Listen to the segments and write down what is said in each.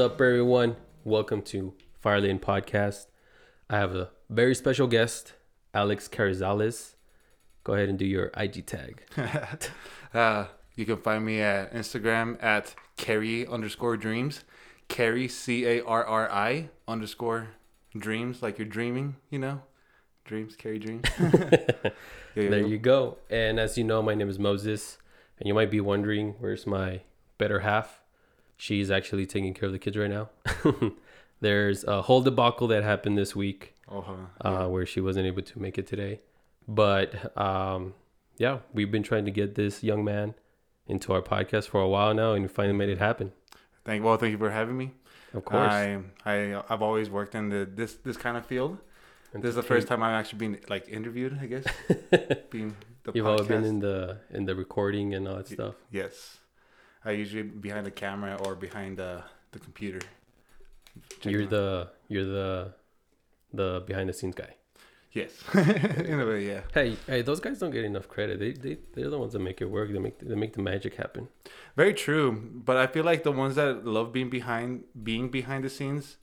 Up, everyone? Welcome to Firelane Podcast. I have a very special guest, Alex Carizales. Go ahead and do your IG tag. uh, you can find me at Instagram at Carrie underscore dreams. Carrie C A R R I underscore dreams, like you're dreaming, you know? Dreams, Carrie dreams. There you go. And as you know, my name is Moses, and you might be wondering where's my better half. She's actually taking care of the kids right now. There's a whole debacle that happened this week Oh, huh. uh, where she wasn't able to make it today. But um, yeah, we've been trying to get this young man into our podcast for a while now, and we finally made it happen. Thank well, thank you for having me. Of course. I I I've always worked in the this this kind of field. And This is the first time I've actually been like interviewed, I guess. being the You've always been in the in the recording and all that stuff. Yes. I usually behind the camera or behind the the computer. Check You're my- the you're the the behind the scenes guy. Yes. in a way, yeah. Hey, hey, those guys don't get enough credit. They they they're the ones that make it work. They make they make the magic happen. Very true. But I feel like the ones that love being behind being behind the scenes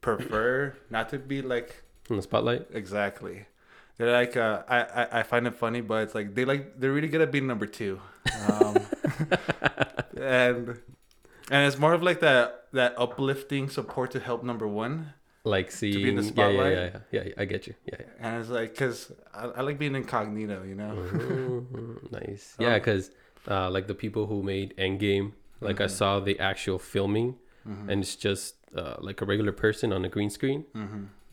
prefer not to be like In the spotlight. exactly. They're like uh, I, I I find it funny, but it's like they like they're really good at being number two, um, and and it's more of like that that uplifting support to help number one. Like be seeing in the yeah, yeah, yeah, yeah, yeah. I get you. Yeah, yeah. And it's like because I, I like being incognito, you know. Mhm, nice. Oh. Yeah, because uh, like the people who made Endgame, like I Mhm. saw the actual filming, Mhm. and it's just uh, like a regular person on a green screen.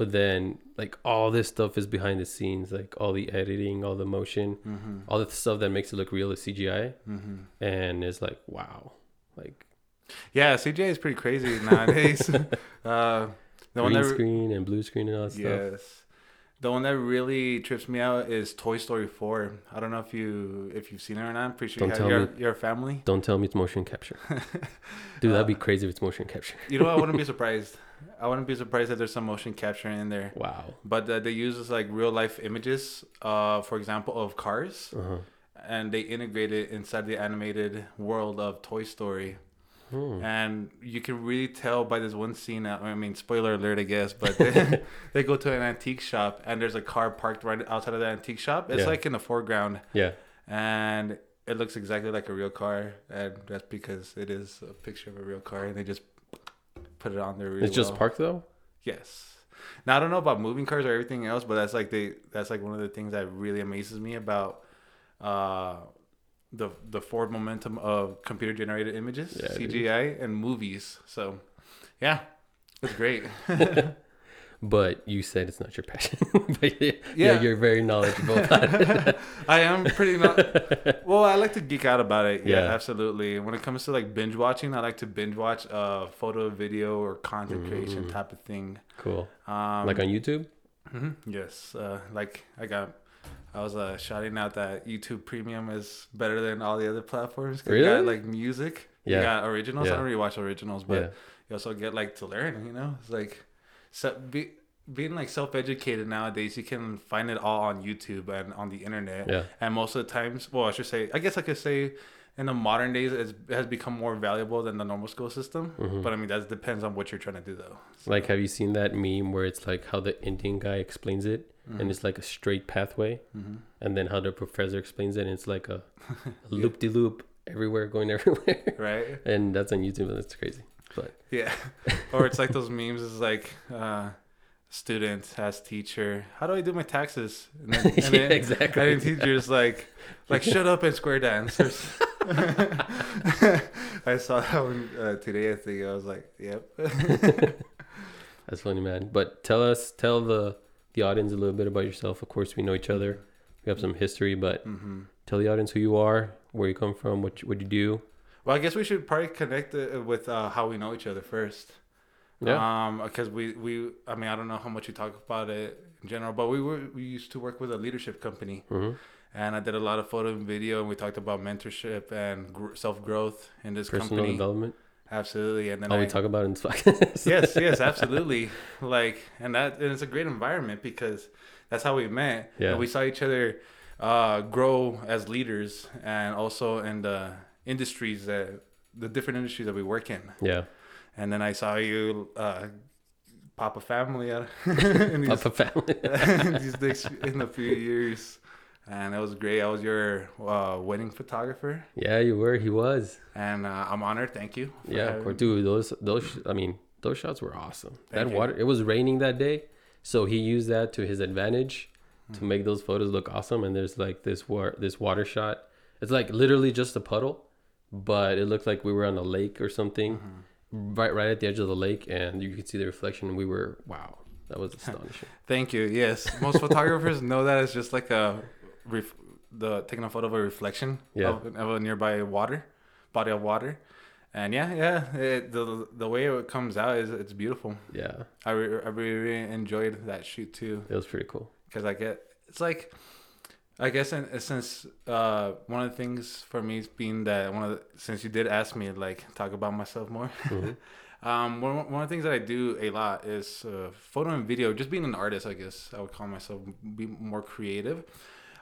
But then like all this stuff is behind the scenes, like all the editing, all the motion, Mhm. all the stuff that makes it look real is CGI, Mhm. and it's like wow, like Yeah, CGI is pretty crazy nowadays. uh, the one green that screen and blue screen and all that stuff. yes, the one that really trips me out is Toy Story Four. I don't know if you if you've seen it or not. I'm pretty sure Don't you have, tell your, me. your family. Don't tell me it's motion capture, dude. that'd be Uh, crazy if it's motion capture. You know, I wouldn't be surprised. I wouldn't be surprised if there's some motion capture in there. Wow. But uh, they use like real life images, uh, for example, of cars, Uh huh. and they integrate it inside the animated world of Toy Story. Hmm. and you can really tell by this one scene. uh, I mean, spoiler alert, I guess, but they, they go to an antique shop and there's a car parked right outside of the antique shop. It's Yeah. like in the foreground, Yeah. and it looks exactly like a real car, and that's because it is a picture of a real car, and they just put it on there. Really It's just well. parked though. Yes. Now I don't know about moving cars or everything else, but that's like they that's like one of the things that really amazes me about uh the the forward momentum of computer generated images, Yeah, dude. CGI and movies. So yeah. It's great. But you said it's not your passion. but yeah, yeah, Yeah. you're very knowledgeable about it. I am pretty not well, I like to geek out about it. Yeah, Yeah. absolutely. When it comes to like binge watching, I like to binge watch uh photo, video or content creation Mm. type of thing. Cool. Um like on YouTube. hmm Yes, uh, like I got, I was uh, shouting out that YouTube Premium is better than all the other platforms. 'cause You got Really? like music. Yeah. You got originals. Yeah. I don't really watch originals, but yeah. you also get like to learn. You know, it's like, so be, being like self-educated nowadays, you can find it all on YouTube and on the internet. Yeah. And most of the times, well, I should say, I guess I could say. In the modern days, it's, it has become more valuable than the normal school system. Mhm. But I mean, that depends on what you're trying to do, though. Like, have you seen that meme where it's like how the Indian guy explains it, and it's like a straight pathway, hmm and then how the professor explains it, and it's like a, loop de loop everywhere, going everywhere, right. and that's on YouTube. and That's crazy. But Yeah. or it's like those memes is like uh student has teacher, how do I do my taxes? And then, and yeah, then, exactly. and then teacher's like like shut up and square dance. i saw that one uh, today I think I was like, Yep. That's funny, man. But tell us, tell the the audience a little bit about yourself. Of course, we know each other. We have some history, but hmm tell the audience who you are, where you come from, what you, what you do. Well I guess we should probably connect it with uh, how we know each other first. Yeah. Um, because we we I mean I don't know how much you talk about it in general, but we were we used to work with a leadership company. hmm and I did a lot of photo and video, and we talked about mentorship and gr- self growth in this Personal company. development. Absolutely, and then All I, we talk about in podcast. yes, yes, absolutely. Like, and that and it's a great environment because that's how we met. Yeah. and we saw each other uh, grow as leaders, and also in the industries that the different industries that we work in. Yeah. and then I saw you uh, pop a family out in these, Papa family. these next, in a few years, and it was great. I was your uh, wedding photographer, yeah, you were. He was. and uh, I'm honored. Thank you. Yeah, of course, dude. Those those. I mean, those shots were awesome. Thank that you. water. It was raining that day, so he used that to his advantage Hmm. to make those photos look awesome. And there's like this war this water shot. It's like literally just a puddle, but it looked like we were on a lake or something, Mm-hmm. right right at the edge of the lake, and you could see the reflection. And we were wow, that was astonishing. Thank you. Yes, most photographers know that it's just like a ref- the taking a photo of a reflection Yeah. of, of a nearby water, body of water, and yeah, yeah, it, the the way it comes out is it's beautiful. yeah, I, re- I really, really enjoyed that shoot too it was pretty cool. because I get it's like I guess in, since uh, one of the things for me is being that one of the, since you did ask me like talk about myself more. Mhm. Um, one, one of the things that I do a lot is uh, photo and video. Just being an artist, I guess I would call myself be more creative.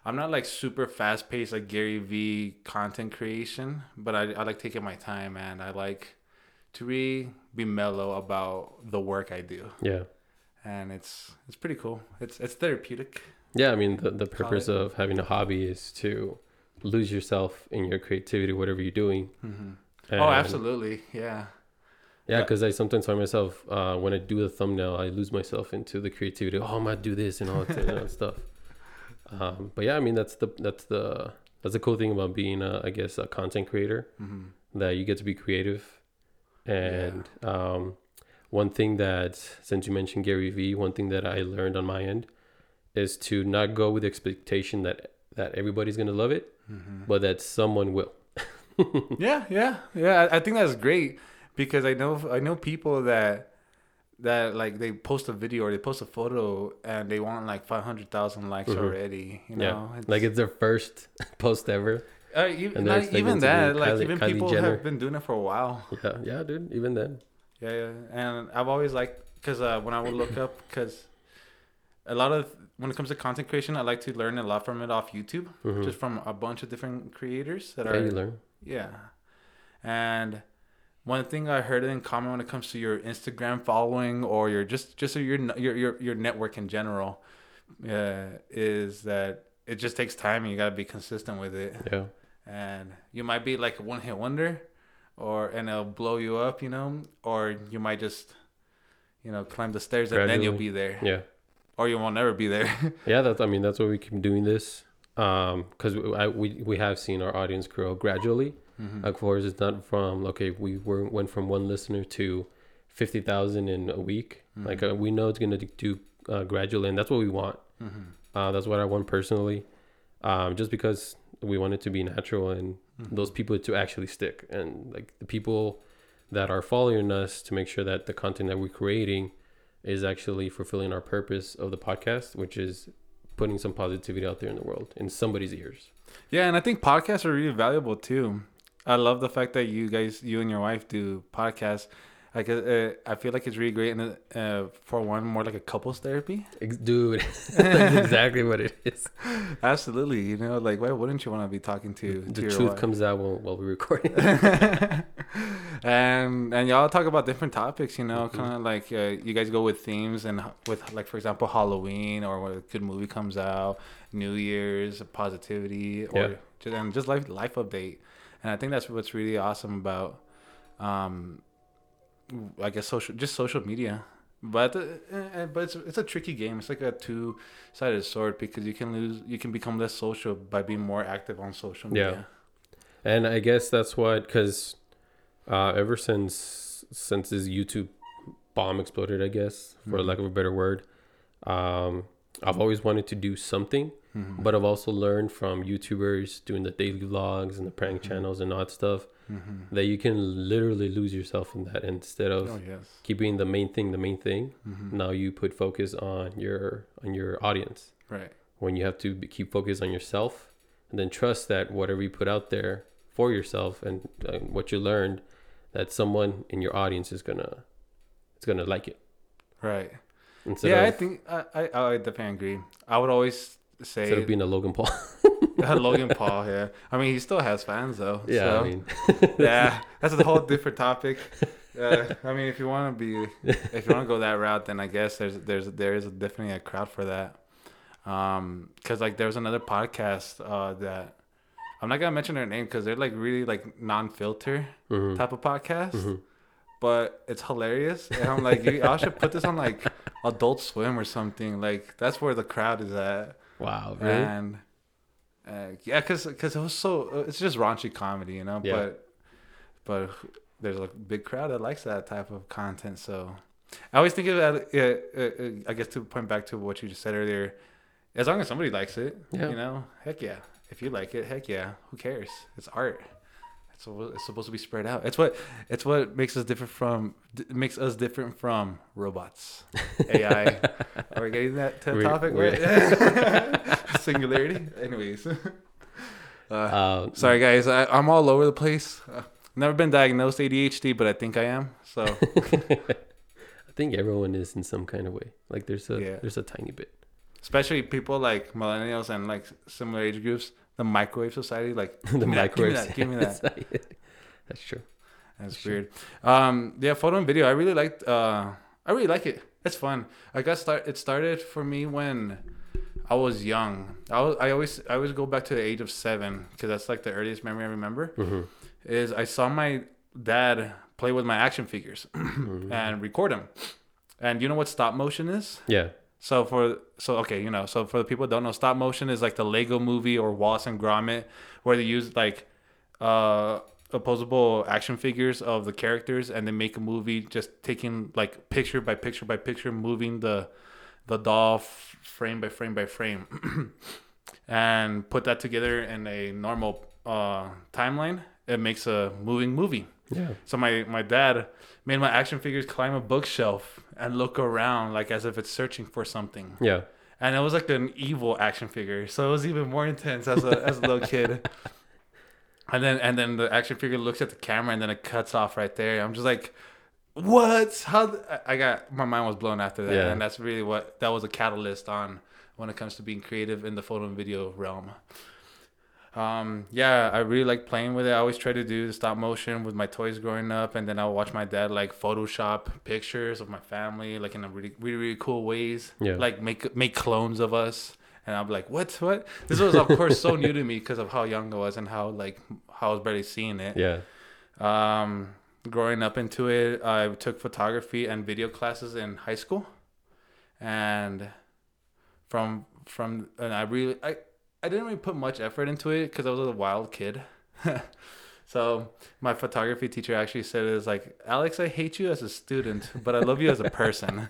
I'm not like super fast paced like Gary Vee content creation, but I, I like taking my time and I like to really be mellow about the work I do, Yeah. and it's it's pretty cool. It's it's therapeutic. Yeah, I mean the, the purpose of having a hobby is to lose yourself in your creativity, whatever you're doing. hmm oh, absolutely, yeah. Yeah, Yeah. because I sometimes find myself uh, when I do the thumbnail, I lose myself into the creativity. Oh, I'm gonna do this and all that know, stuff. Um, but yeah, I mean that's the that's the that's the cool thing about being, a, I guess, a content creator hmm that you get to be creative. And um, one thing that, since you mentioned Gary Vee, one thing that I learned on my end is to not go with the expectation that that everybody's gonna love it, hmm but that someone will. yeah, yeah, yeah. I think that's great because I know I know people that that like they post a video or they post a photo and they want like five hundred thousand likes Mhm. already. You know, yeah, like it's their first post ever. uh, even, and they're not expecting even that. Like Kylie- even Kylie people Jenner. have been doing it for a while. Yeah, yeah, dude. Even then. Yeah, yeah. And I've always liked because uh, when I would look up because a lot of when it comes to content creation, I like to learn a lot from it off YouTube, Mhm. just from a bunch of different creators that yeah, are you learn. Yeah. And one thing I heard in common when it comes to your Instagram following or your just just your your your, your network in general uh, is that it just takes time and you got to be consistent with it. Yeah, And you might be like a one hit wonder or and it'll blow you up, you know, or you might just you know climb the stairs and then you'll be there yeah, or you will never be there. yeah. That's. I mean, that's why we keep doing this. Um, because we, I, we we have seen our audience grow gradually. Mhm. Of course, it's not from okay. We were went from one listener to fifty thousand in a week. Like Mhm. uh, we know it's gonna do uh, gradually, and that's what we want. Mhm. Uh, that's what I want personally. Um, just because we want it to be natural and Mhm. those people to actually stick, and like the people that are following us to make sure that the content that we're creating is actually fulfilling our purpose of the podcast, which is putting some positivity out there in the world in somebody's ears. Yeah, and I think podcasts are really valuable too. I love the fact that you guys, you and your wife, do podcasts. Like, uh, uh, I feel like it's really great, and uh, for one, more like a couples therapy. Dude, that's exactly what it is. Absolutely, you know, like why wouldn't you want to be talking to to The your truth wife? comes out while, while we're recording. and and y'all talk about different topics, you know, Mhm. kind of like uh, you guys go with themes and with like for example Halloween or when a good movie comes out, New Year's, positivity, or Yeah. just, and just life life update. And I think that's what's really awesome about, um, I guess social just social media. But uh, uh, but it's it's a tricky game. It's like a two sided sword because you can lose you can become less social by being more active on social media. Yeah. and I guess that's what, because uh, ever since since this YouTube bomb exploded, I guess for Mhm. lack of a better word, um, I've always wanted to do something, Mhm. but I've also learned from YouTubers doing the daily vlogs and the prank Mhm. channels and all that stuff Mhm. that you can literally lose yourself in that instead of Oh yes. keeping the main thing the main thing. Mhm. Now you put focus on your on your audience. Right. when you have to be, keep focused on yourself and then trust that whatever you put out there for yourself and uh, what you learned that someone in your audience is gonna it's gonna like it Right. instead yeah, I think I, I I definitely agree. I would always say instead of being a Logan Paul Logan Paul. Yeah, I mean he still has fans though. yeah so, I mean yeah, that's a whole different topic. uh, I mean, if you want to be, if you want to go that route, then I guess there's there's there is definitely a crowd for that. Um, cause like there was another podcast uh that I'm not gonna mention their name because they're like really like non-filter Mhm. type of podcast, Mhm. but it's hilarious. And I'm like, you, I should put this on like Adult Swim or something. Like that's where the crowd is at. Wow, really? And uh, yeah, cause, cause it was so it's just raunchy comedy, you know. Yeah. But but there's a big crowd that likes that type of content. So I always think of that. Uh, uh, uh, I guess to point back to what you just said earlier, as long as somebody likes it, Yeah. you know, heck yeah. If you like it, heck yeah. Who cares? It's art. It's, supposed- it's supposed to be spread out. It's what it's what makes us different from d- makes us different from robots, AI. Are we getting that to We're- topic? we're- Right? Singularity. Anyways, uh, Um, sorry guys, I, I'm all over the place. Uh, never been diagnosed ADHD, but I think I am. So I think everyone is in some kind of way. Like there's a Yeah. there's a tiny bit. especially people like millennials and like similar age groups, the microwave society, like the microwave. that, give me that, give me that. That's true. That's Sure. weird. Um, yeah, photo and video. I really liked. Uh, I really like it. It's fun. I got start. It started for me when I was young. I was. I always. I always go back to the age of seven because that's like the earliest memory I remember. hmm Is I saw my dad play with my action figures and record them. And you know what stop motion is? Yeah. So for so okay, you know, so for the people who don't know, stop motion is like the Lego movie or Wallace and Gromit, where they use like uh opposable action figures of the characters and they make a movie just taking like picture by picture by picture, moving the the doll f- frame by frame by frame, and put that together in a normal uh timeline. It makes a moving movie. Yeah. So my my dad made my action figures climb a bookshelf and look around like as if it's searching for something. Yeah. And it was like an evil action figure, so it was even more intense as a as a little kid. And then and then the action figure looks at the camera and then it cuts off right there. I'm just like, what? How? th- I- got my mind was blown after that, Yeah. and that's really what that was a catalyst on when it comes to being creative in the photo and video realm. Um, yeah, I really like playing with it. I always try to do the stop motion with my toys growing up, and then I'll watch my dad like Photoshop pictures of my family, like in a really, really, really cool ways. Yeah. Like make make clones of us, and I'm like, what, what? This was of course so new to me because of how young I was and how like how I was barely seeing it. Yeah. Um, growing up into it, I took photography and video classes in high school, and from from and I really I I didn't really put much effort into it because I was a wild kid. so my photography teacher actually said it was like Alex, I hate you as a student, but I love you as a person.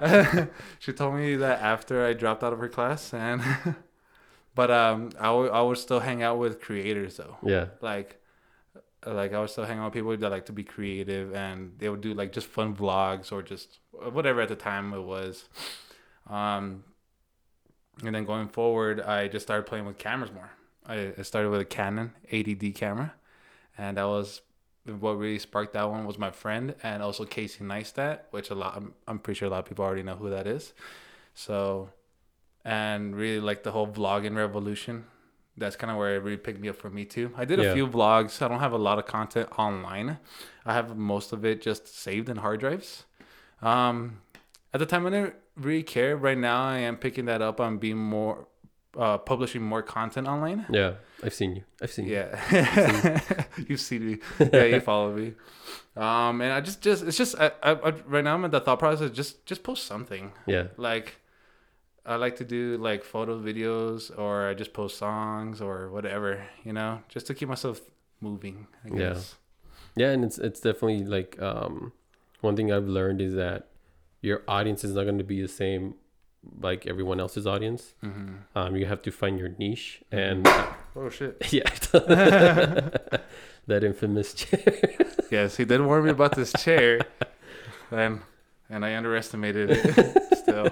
she told me that after I dropped out of her class, and but um, I would I would still hang out with creators though Yeah. like like I would still hang out with people that like to be creative and they would do like just fun vlogs or just whatever at the time it was. Um and then going forward I just started playing with cameras more. I, I started with a Canon 80D camera and that was what really sparked that one was my friend and also Casey Neistat, which a lot I'm, I'm pretty sure a lot of people already know who that is. So and really like the whole vlogging revolution that's kind of where it really picked me up for me too. I did a few vlogs. I don't have a lot of content online. I have most of it just saved in hard drives. Um, at the time, I didn't really care. Right now, I am picking that up. I'm being more, uh, publishing more content online. Yeah. I've seen you. I've seen you. Yeah, you've seen me. Yeah, you follow me. Um, and I just, just, it's just, I, I, I, right now I'm in the thought process. Just, just post something Yeah. like I like to do like photo videos or I just post songs or whatever, you know, just to keep myself moving, I Yeah. guess. Yeah, and it's it's definitely like um one thing I've learned is that your audience is not going to be the same like everyone else's audience. Mm-hmm. Um, you have to find your niche, and uh, Oh shit. yeah, that infamous chair. Yes, he did warn me about this chair, and and I underestimated it. Still,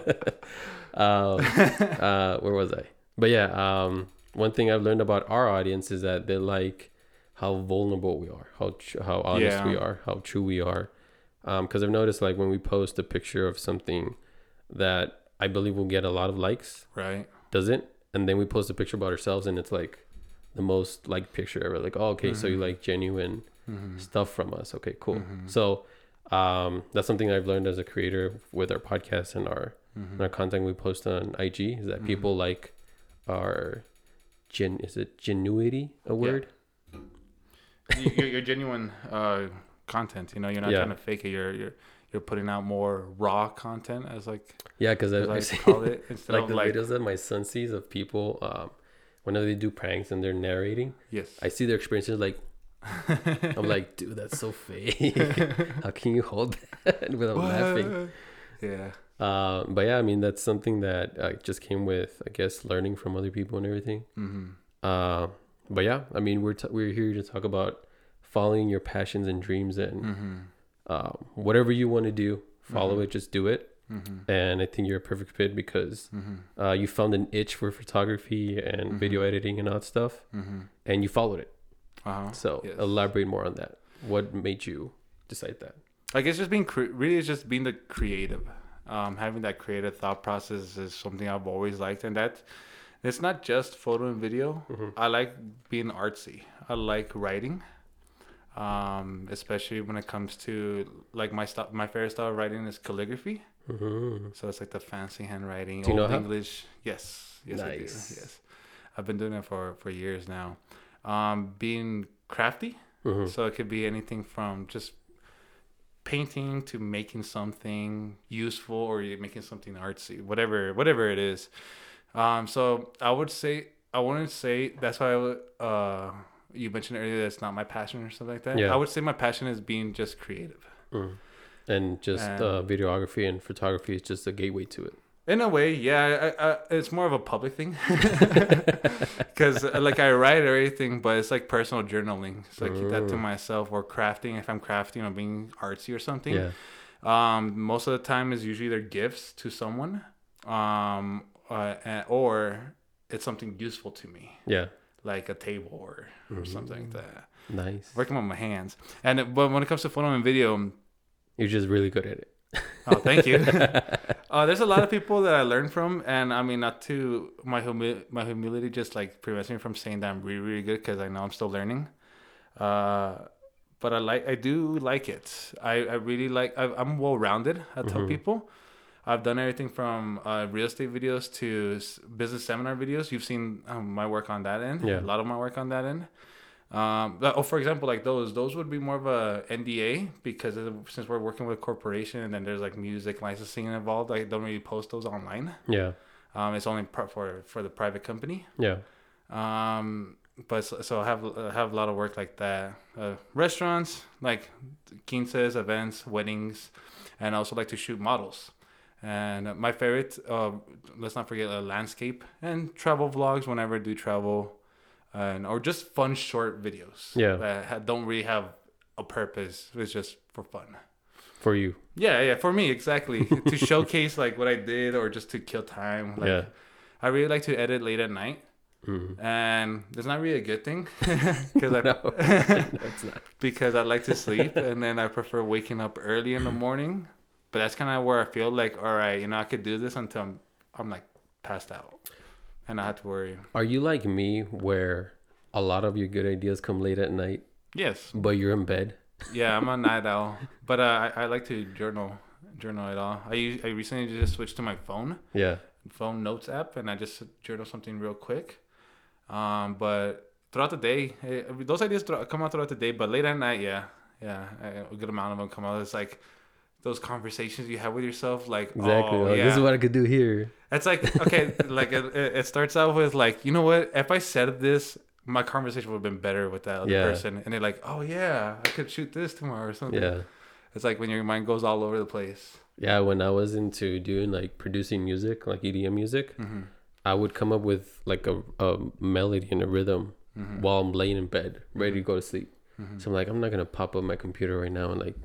um, uh, where was I? But yeah, um, one thing I've learned about our audience is that they like how vulnerable we are, how tr- how honest Yeah. we are, how true we are. Because I've noticed like when we post a picture of something that I believe will get a lot of likes, right? doesn't, and then we post a picture about ourselves and it's like the most liked picture ever. Like, oh, okay, so you like genuine Mm-hmm. stuff from us. Okay, cool. Mhm. So Um, that's something I've learned as a creator with our podcast and our Mm-hmm. our content we post on IG is that people like our gen is it genuity a word? Your genuine uh, content. You know, you're not Yeah. trying to fake it. You're you're you're putting out more raw content, as like Yeah, because I, I call it, instead like of the like videos that my son sees of people um, whenever they do pranks and they're narrating. yes. I see their experiences like I'm like, dude, that's so fake. How can you hold that without laughing? Yeah. Uh, but yeah, I mean that's something that uh, just came with, I guess, learning from other people and everything. Mm-hmm. Uh, but yeah, I mean we're t- we're here to talk about following your passions and dreams and Mm-hmm. um, whatever you want to do, follow Mhm. it, just do it. Mm-hmm. And I think you're a perfect fit because Mm-hmm. uh, you found an itch for photography and Mhm. video editing and all that stuff, Mm-hmm. and you followed it. Uh-huh. So Yes. elaborate more on that. What made you decide that? I guess just being cre- really just being the creative. Um, having that creative thought process is something I've always liked, and that it's not just photo and video. Mhm. I like being artsy. I like writing, um, especially when it comes to like my style. My favorite style of writing is calligraphy. Mm-hmm. So it's like the fancy handwriting, Do old how? English. Yes, yes, do. Nice. Yes, I've been doing it for for years now. Um, being crafty, Mm-hmm. so it could be anything from just painting to making something useful or you're making something artsy, whatever whatever it is. Um, so I would say I wouldn't say that's why I would, uh, you mentioned earlier that's not my passion or something like that. Yeah. I would say my passion is being just creative. Mm. And just uh, videography and photography is just a gateway to it. In a way, yeah, I, I, it's more of a public thing because like I write everything, but it's like personal journaling. So I keep that to Mm. myself or crafting. If I'm crafting or being artsy or something, Yeah. um, most of the time is usually they're gifts to someone, um, uh, and- or it's something useful to me, Yeah. like a table or, or something like that. Nice. Working with my hands, and it- but when it comes to photo and video, You're just really good at it. Oh, thank you. uh, there's a lot of people that I learn from, and I mean, not to my humi- my humility just like prevents me from saying that I'm really really good because I know I'm still learning. Uh, but I like I do like it. I, I really like I, I'm well rounded. I tell Mhm. people. I've done everything from uh, real estate videos to s- business seminar videos. You've seen um, my work on that end. Yeah. A lot of my work on that end. Um, but- oh, for example, like those, those would be more of a NDA because since we're working with a corporation and then there's like music licensing involved, I don't really post those online. Yeah. Um, it's only for for the private company. Yeah. Um, but so, so I have I have a lot of work like that. Uh, restaurants, like quinces, events, weddings, and I also like to shoot models. And my favorite, uh, let's not forget, uh, landscape and travel vlogs whenever I do travel, and or just fun short videos. Yeah. that don't really have a purpose. It's just for fun. For you. Yeah, yeah, for me exactly to showcase like what I did or just to kill time. Like, yeah. I really like to edit late at night Mhm. and it's not really a good thing because I No. no, it's not. because I like to sleep and then I prefer waking up early in the morning. But that's kind of where I feel like, all right, you know, I could do this until I'm I'm like passed out, and I had to worry. Are you like me where a lot of your good ideas come late at night, Yes, but you're in bed? yeah, I'm a night owl, but uh, I I like to journal journal it all. I use, I recently just switched to my phone Yeah. phone notes app and I just journal something real quick. Um, but throughout the day, eh, those ideas thro- come out throughout the day. But late at night, yeah, yeah, a good amount of them come out. It's like those conversations you have with yourself, like Exactly. Oh, Like, yeah. This is what I could do here. It's like okay, like it, it starts out with like you know what? If I said this, my conversation would have been better with that other Yeah. person. And they're like, oh yeah, I could shoot this tomorrow or something. Yeah. It's like when your mind goes all over the place. Yeah. When I was into doing like producing music, like EDM music, Mm-hmm. I would come up with like a, a melody and a rhythm Mm-hmm. while I'm laying in bed, ready to go to sleep. Mhm. So I'm like, I'm not gonna pop up my computer right now and like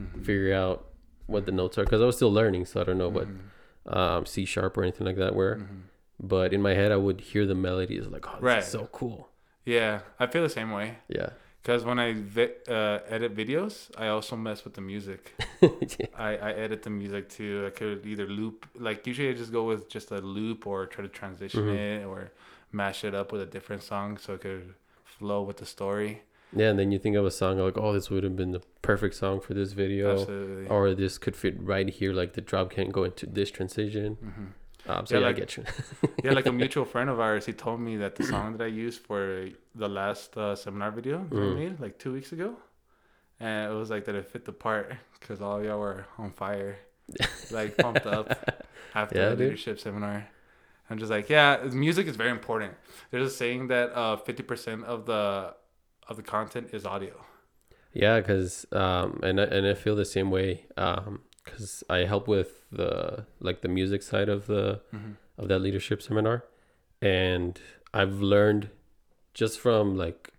Mm-hmm. figure out what the notes are because I was still learning, so I don't know what Mhm. um, C sharp or anything like that were. Mhm. But in my head, I would hear the melodies like, oh, this Right. is so cool. Yeah, I feel the same way. Yeah. Because when I vi- uh, edit videos, I also mess with the music. yeah. I, I edit the music too. I could either loop, like usually I just go with just a loop or try to transition Mhm. it or mash it up with a different song so it could flow with the story. Yeah, and then you think of a song like, oh, this would have been the perfect song for this video, Absolutely. or this could fit right here. Like the drop can't go into this transition. hmm Um, so Yeah, yeah, like- I get you. yeah, like a mutual friend of ours, he told me that the song that I used for the last uh, seminar video that I Mm. made like two weeks ago, and it was like that it fit the part because all y'all were on fire, like pumped up after Yeah, the dude. leadership seminar. I'm just like, yeah, music is very important. There's a saying that uh, 50% of the of the content is audio. Yeah, because um, and I- and I feel the same way. Um, because I help with the like the music side of the Mm-hmm. of that leadership seminar, and I've learned just from like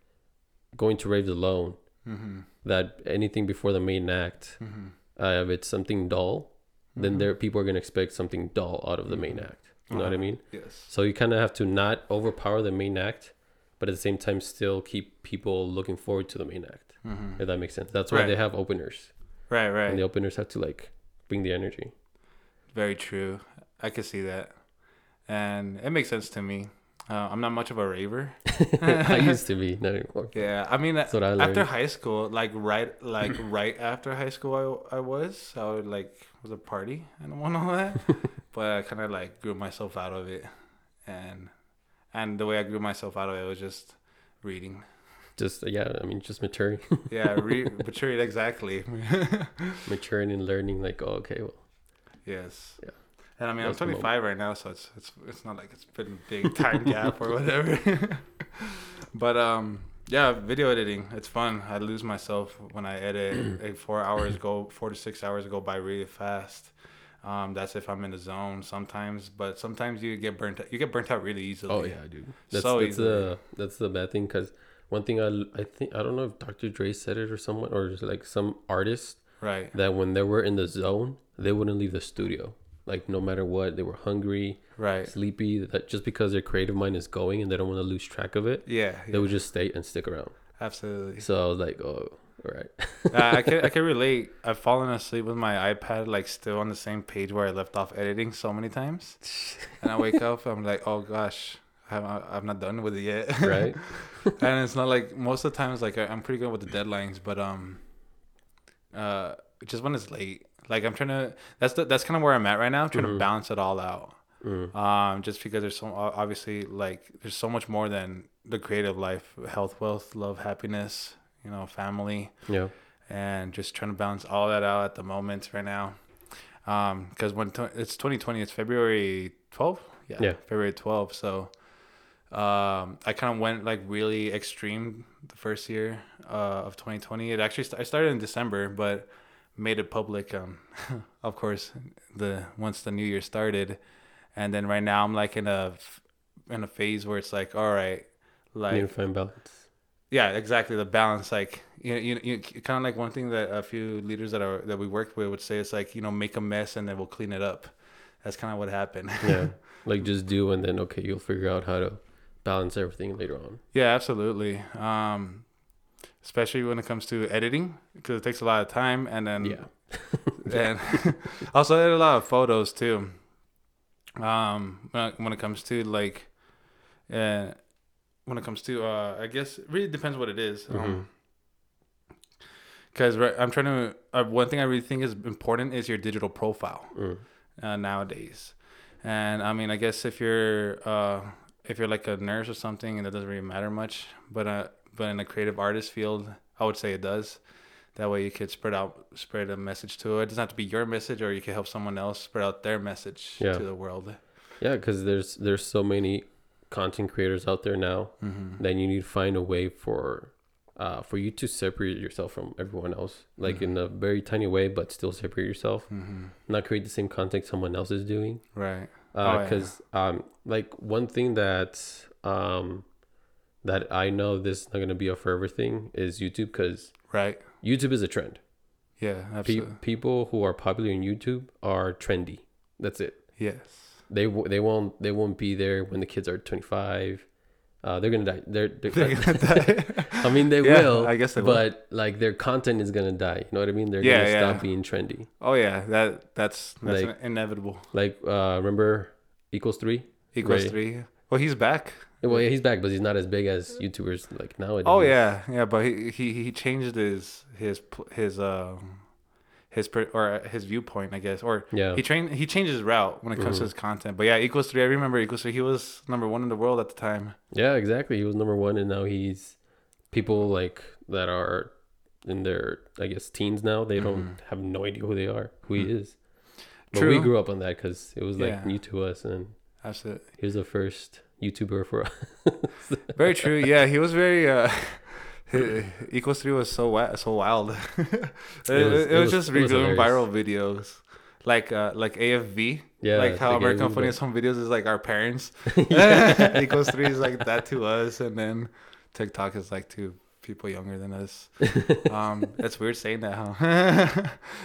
going to raves alone Mm-hmm. that anything before the main act, Mm-hmm. uh, if it's something dull, then there people are gonna expect something dull out of the main act. You know what I Uh-huh. mean? Yes. So you kind of have to not overpower the main act, but at the same time still keep people looking forward to the main act. Mm-hmm. If that makes sense. That's why Right. they have openers, Right, right. and the openers have to like bring the energy. Very true. I could see that, and it makes sense to me. Uh, I'm not much of a raver. I used to be, not anymore. Yeah, I mean, I after high school, like right, like right after high school, I I was I would like was a party and want all that, but I kind of like grew myself out of it, and and the way I grew myself out of it was just reading. Just yeah, I mean, just maturing, Yeah, re- maturing exactly. maturing and learning. Like, oh, okay, well, yes. Yeah. And I mean, That's I'm 25 right now, so it's it's it's not like it's been a big time gap or whatever. but um, yeah, video editing, it's fun. I lose myself when I edit. like four hours go, four to six hours go by really fast. Um, that's if I'm in the zone sometimes, but sometimes you get burnt. Out. You get burnt out really easily. oh yeah, dude. That's So that's easily. the that's the bad thing because one thing I I think I don't know if Dr. Dre said it or someone or just like some artist Right, that when they were in the zone they wouldn't leave the studio. Like no matter what, they were hungry, right. sleepy. That just because their creative mind is going and they don't want to lose track of it, Yeah, they yeah would just stay and stick around. absolutely. So I was like, oh, right. uh, I can I can relate. I've fallen asleep with my iPad like still on the same page where I left off editing so many times, and I wake up. I'm like, oh gosh, I'm I'm not done with it yet. right? and it's not like most of the times like I'm pretty good with the deadlines, but um, uh, just when it's late, like I'm trying to. That's the that's kind of where I'm at right now. I'm trying Mhm. to balance it all out. Mm. Um, just because there's so obviously like there's so much more than the creative life, health, wealth, love, happiness, you know, family Yeah. and just trying to balance all that out at the moment right now. Um, because when t- it's 2020, it's February 12th. Yeah, Yeah. February 12th. So, um, I kind of went like really extreme the first year uh, of 2020. It actually st- I started in December, but made it public. Um, of course, the once the new year started, and then right now I'm like in a f- in a phase where it's like, all right, like Need to find balance. Yeah exactly the balance like you you, you kind of like one thing that a few leaders that are that we worked with would say is like you know make a mess and then we'll clean it up that's kind of what happened Yeah. like just do and then okay, you'll figure out how to balance everything later on. yeah absolutely um especially when it comes to editing because it takes a lot of time and then Yeah. and also edit a lot of photos too um when it, when it comes to like uh when it comes to uh i guess it really depends what it is Mhm. um because i'm trying to uh, one thing i really think is important is your digital profile Mm. uh, nowadays and i mean i guess if you're uh if you're like a nurse or something and that doesn't really matter much but uh but in the creative artist field i would say it does that way you could spread out spread a message to it it doesn't have to be your message or you could help someone else spread out their message Yeah. to the world Yeah, because there's there's so many content creators out there now mm-hmm. that you need to find a way for uh for you to separate yourself from everyone else, like in a very tiny way, but still separate yourself. Mm-hmm. Not create the same content someone else is doing. right Oh, yeah. Because um, like one thing that um that I know this is not gonna be a forever thing is YouTube, because right YouTube is a trend. yeah Pe- people who are popular on YouTube are trendy. That's it. yes They they won't they won't be there when the kids are 25. Uh, they're gonna die. They're, they're, They're gonna die. I mean, they Yeah, will. I guess they will. But like their content is gonna die. You know what I mean? They're Yeah, gonna yeah. stop being trendy. oh yeah that that's that's Like- inevitable Like uh, remember equals three? equals Ray. three well he's back Well, yeah, he's back, but he's not as big as YouTubers like nowadays. Oh yeah, yeah, but he he, he changed his his his um his per, or his viewpoint, I guess, or Yeah. he trained he changed his route when it comes to Mhm. his content. But yeah, equals three. I remember equals three. He was number one in the world at the time. Yeah, exactly. He was number one, and now he's people like that are in their I guess teens now. They don't have no idea who they are, who he is. But we Mm-hmm. Grew up on that because it was like Yeah. new to us, and Absolutely, he was the first YouTuber for us. very true. Yeah, he was very. uh Equals three was so wi- so wild. it, was- it, it was, was- just it was redoing hilarious. viral videos, like uh like AFV. Yeah, like how American Funny Home Videos is like our parents. Equals three is like that to us, and then TikTok is like to people younger than us. Um, it's weird saying that, huh?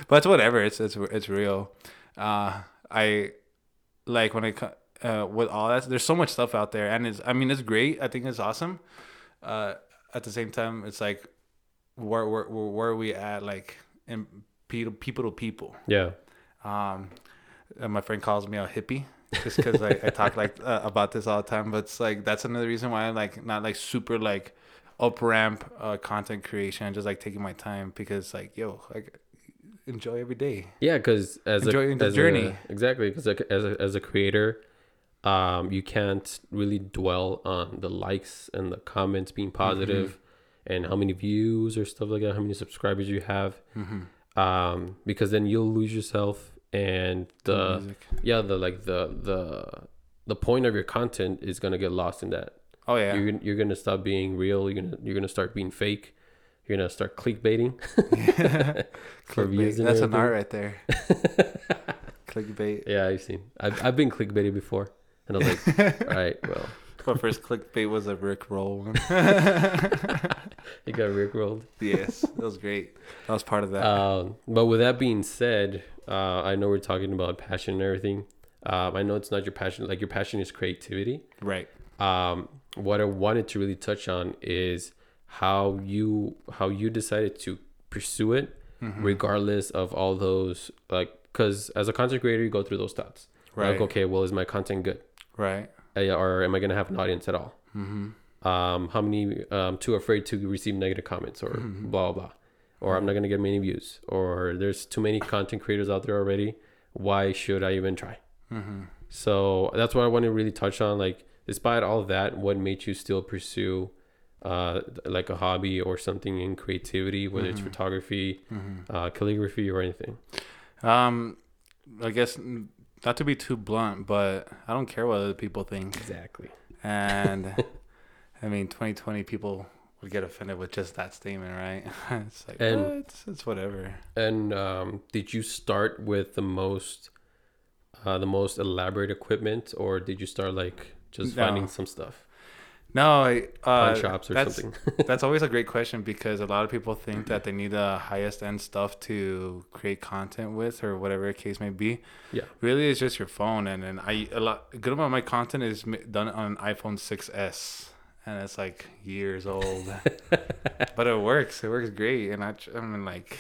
but it's whatever. It's it's it's real. Uh, I like when I uh with all that. There's so much stuff out there, and it's I mean it's great. I think it's awesome. Uh, at the same time, it's like where where where, are we at? Like in people people to people. yeah, Um, and my friend calls me a hippie just because I, I talk like uh, about this all the time. But it's like that's another reason why I'm like not like super like up ramp uh, content creation, just like taking my time because like yo, like enjoy every day. yeah. Because as Enjoying a the as journey. a, exactly because as a, as a creator, um, you can't really dwell on the likes and the comments being positive Mm-hmm. and how many views or stuff like that, how many subscribers you have. Mm-hmm. um because then you'll lose yourself and the Music. yeah the like the the the point of your content is gonna get lost in that Oh yeah, you're, gonna- you're gonna stop being real you're gonna you're gonna start being fake you're gonna start clickbaiting Clickbait. That's an art right there. Clickbait. yeah i've seen I've, I've been clickbaited before and i was like all right well My first clickbait was a Rick roll one. you got rickrolled yes, that was great. That was part of that. Um, but with that being said, uh, I know we're talking about passion and everything. Um, I know it's not your passion. Like your passion is creativity. right. Um, what I wanted to really touch on is how you how you decided to pursue it, Mm-hmm. regardless of all those like. Because as a content creator, you go through those thoughts. Right. Like, okay, well, is my content good, Right. Or am I gonna have an audience at all? Mm-hmm. um, how many um, too afraid to receive negative comments or blah blah blah or i'm not going to get many views or there's too many content creators out there already why should i even try Mm-hmm. so that's what i want to really touch on like despite all that what made you still pursue uh, like a hobby or something in creativity whether it's photography Mm-hmm. uh, calligraphy or anything Um, I guess not to be too blunt, but I don't care what other people think. exactly And I mean, 2020 people would get offended with just that statement, right? it's like, And- what? It's, it's whatever. and um, did you start with the most uh, the most elaborate equipment or did you start like just No. finding some stuff No, I, uh, shops or that's, something. that's always a great question because a lot of people think that they need the highest end stuff to create content with or whatever the case may be. Yeah. Really, it's just your phone, and then I a lot a good amount of my content is done on an iPhone 6s, and it's like years old, but it works. It works great, and I I mean like.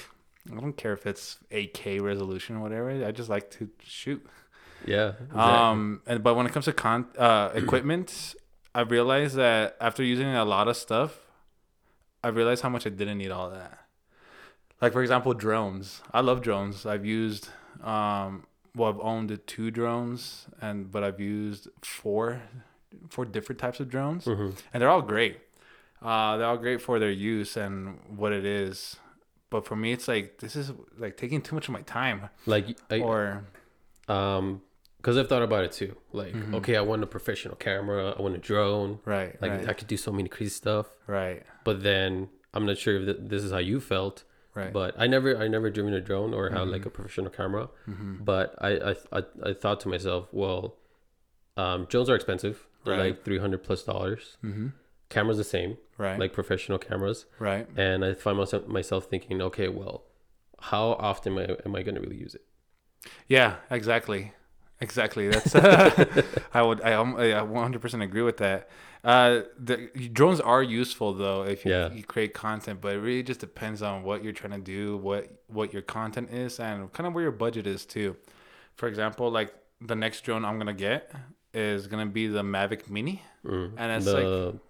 I don't care if it's 8K resolution or whatever. I just like to shoot. yeah. Exactly. Um, and but when it comes to con uh equipment, I realized that after using a lot of stuff, I realized how much I didn't need all that. Like for example, drones. I love drones. I've used um well I've owned two drones and but I've used four four different types of drones Mhm. and they're all great. Uh, they're all great for their use and what it is. But for me, it's like this is like taking too much of my time. Like, I, Or um, because I've thought about it too. Like, Mhm. okay, I want a professional camera. I want a drone. right, Like, right, I could do so many crazy stuff. right, But then I'm not sure if th- this is how you felt. right. But I never, I never driven a drone or had like a professional camera. mm-hmm. But I, I, I, I thought to myself, well, um, drones are expensive. They're Right. like three hundred plus dollars. Mm-hmm. Cameras the same, Right. like professional cameras. right. And I find myself myself thinking, okay, well, how often am I, am I going to really use it? Yeah, exactly. Exactly. That's I would I um, I 100% agree with that. Uh the drones are useful though if you, Yeah. you create content, but it really just depends on what you're trying to do, what what your content is and kind of where your budget is too. For example, like the next drone I'm going to get is gonna be the Mavic Mini, Mm. and it's the like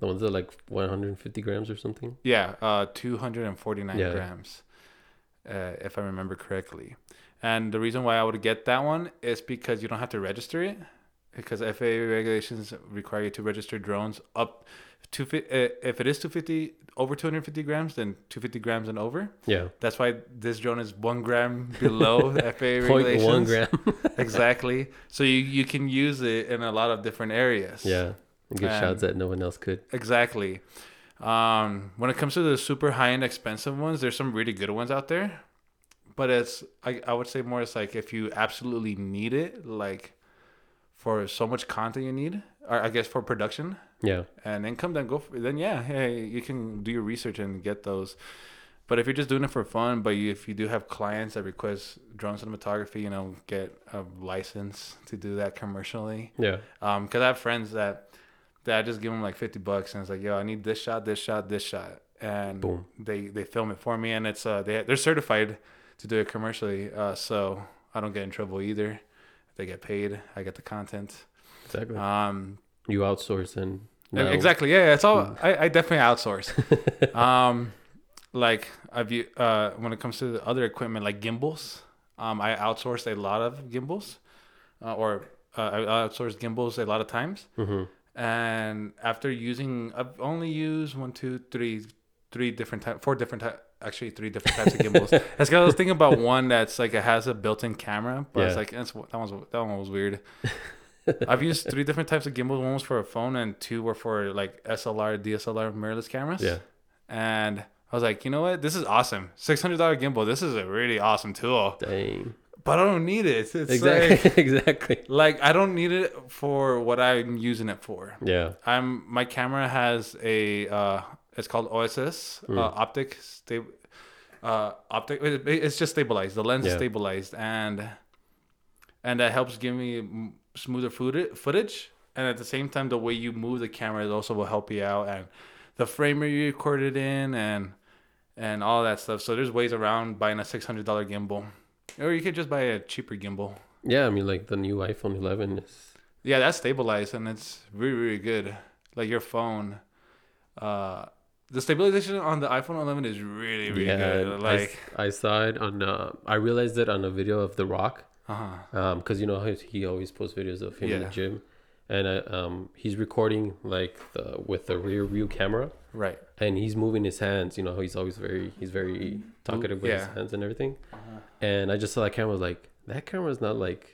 the ones that are like 150 grams or something. yeah, uh, 249 Yeah. grams, uh, if I remember correctly. And the reason why I would get that one is because you don't have to register it, because FAA regulations require you to register drones up to uh, if it is 250 over 250 grams, then 250 grams and over. Yeah, That's why this drone is one gram below FAA regulations. one gram. exactly. So you, you can use it in a lot of different areas. yeah, and get And- shots that no one else could. Exactly. Um, when it comes to the super high end expensive ones, there's some really good ones out there. But it's I, I would say more it's like if you absolutely need it, like for so much content you need, or I guess for production Yeah, and income, then go for then yeah, hey, you can do your research and get those. But if you're just doing it for fun, but you, if you do have clients that request drone cinematography, you know, get a license to do that commercially. yeah, Um, cause I have friends that that I just give them like fifty bucks and it's like, yo, I need this shot, this shot, this shot, and Boom. they they film it for me, and it's uh they they're certified to do it commercially, uh, so I don't get in trouble either. They get paid, I get the content. exactly. Um, you outsource and now- exactly, yeah, it's all Mm. I, I definitely outsource. um, like I've uh when it comes to the other equipment like gimbals, um, I outsourced a lot of gimbals, uh, or uh, I outsourced gimbals a lot of times. Mhm. and after using i've only used one two three three different type four different type actually three different types of gimbals. That's because i was thinking about one that's like it has a built-in camera but it's like that's, that one's that one was weird. I've used three different types of gimbals. One was for a phone and two were for like slr dslr mirrorless cameras. Yeah, and i was like you know what? This is awesome. $600 gimbal. This is a really awesome tool. Dang. but i don't need it. It's Exactly, like exactly. like i don't need it for what i'm using it for. Yeah, I'm my camera has a uh, it's called OSS Mm. uh, optic sta- uh, optic. it- It's just stabilized. The lens is stabilized, and and that helps give me smoother footage. Footage, and at the same time, the way you move the camera also will help you out, and the frame you record it in, and and all that stuff. So there's ways around buying a six hundred dollar gimbal, or you could just buy a cheaper gimbal. yeah. I mean, like the new iPhone 11 is. Yeah, that's stabilized and it's really really good. Like your phone, uh, the stabilization on the iPhone 11 is really really yeah, good. Like, I, saw it on. Uh, I realized it on a video of The Rock. uh huh, um because you know how he always posts videos of him in the gym and uh, um he's recording like the with the rear view camera right. and he's moving his hands you know how he's always very he's very talkative with his hands and everything Uh-huh. and i just saw that camera was like that camera is not like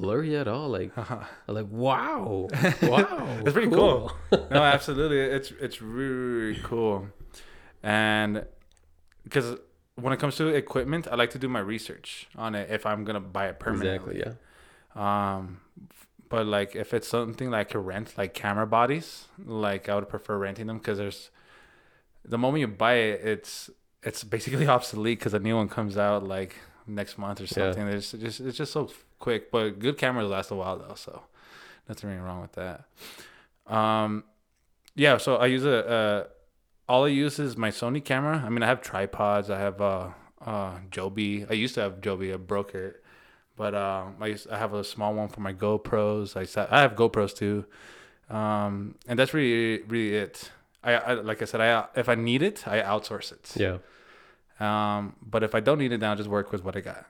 blurry at all like i'm like wow wow It's pretty cool. no, absolutely, it's it's really, cool, and because when it comes to equipment, I like to do my research on it if I'm gonna buy it permanently. exactly yeah Um, but like if it's something like a rent, like camera bodies, like I would prefer renting them because there's the moment you buy it, it's it's basically obsolete because a new one comes out like next month or Yeah. something. It's just it's just so quick. But good cameras last a while though, so nothing really wrong with that. Um, yeah. So I use a uh, all I use is my Sony camera. I mean, I have tripods. I have uh uh Joby. I used to have Joby. I broke it. But um, I used, I have a small one for my GoPros. I I have GoPros too, um, and that's really really it. I, I like I said, I if I need it, I outsource it. yeah Um, but if I don't need it, then I'll just work with what I got.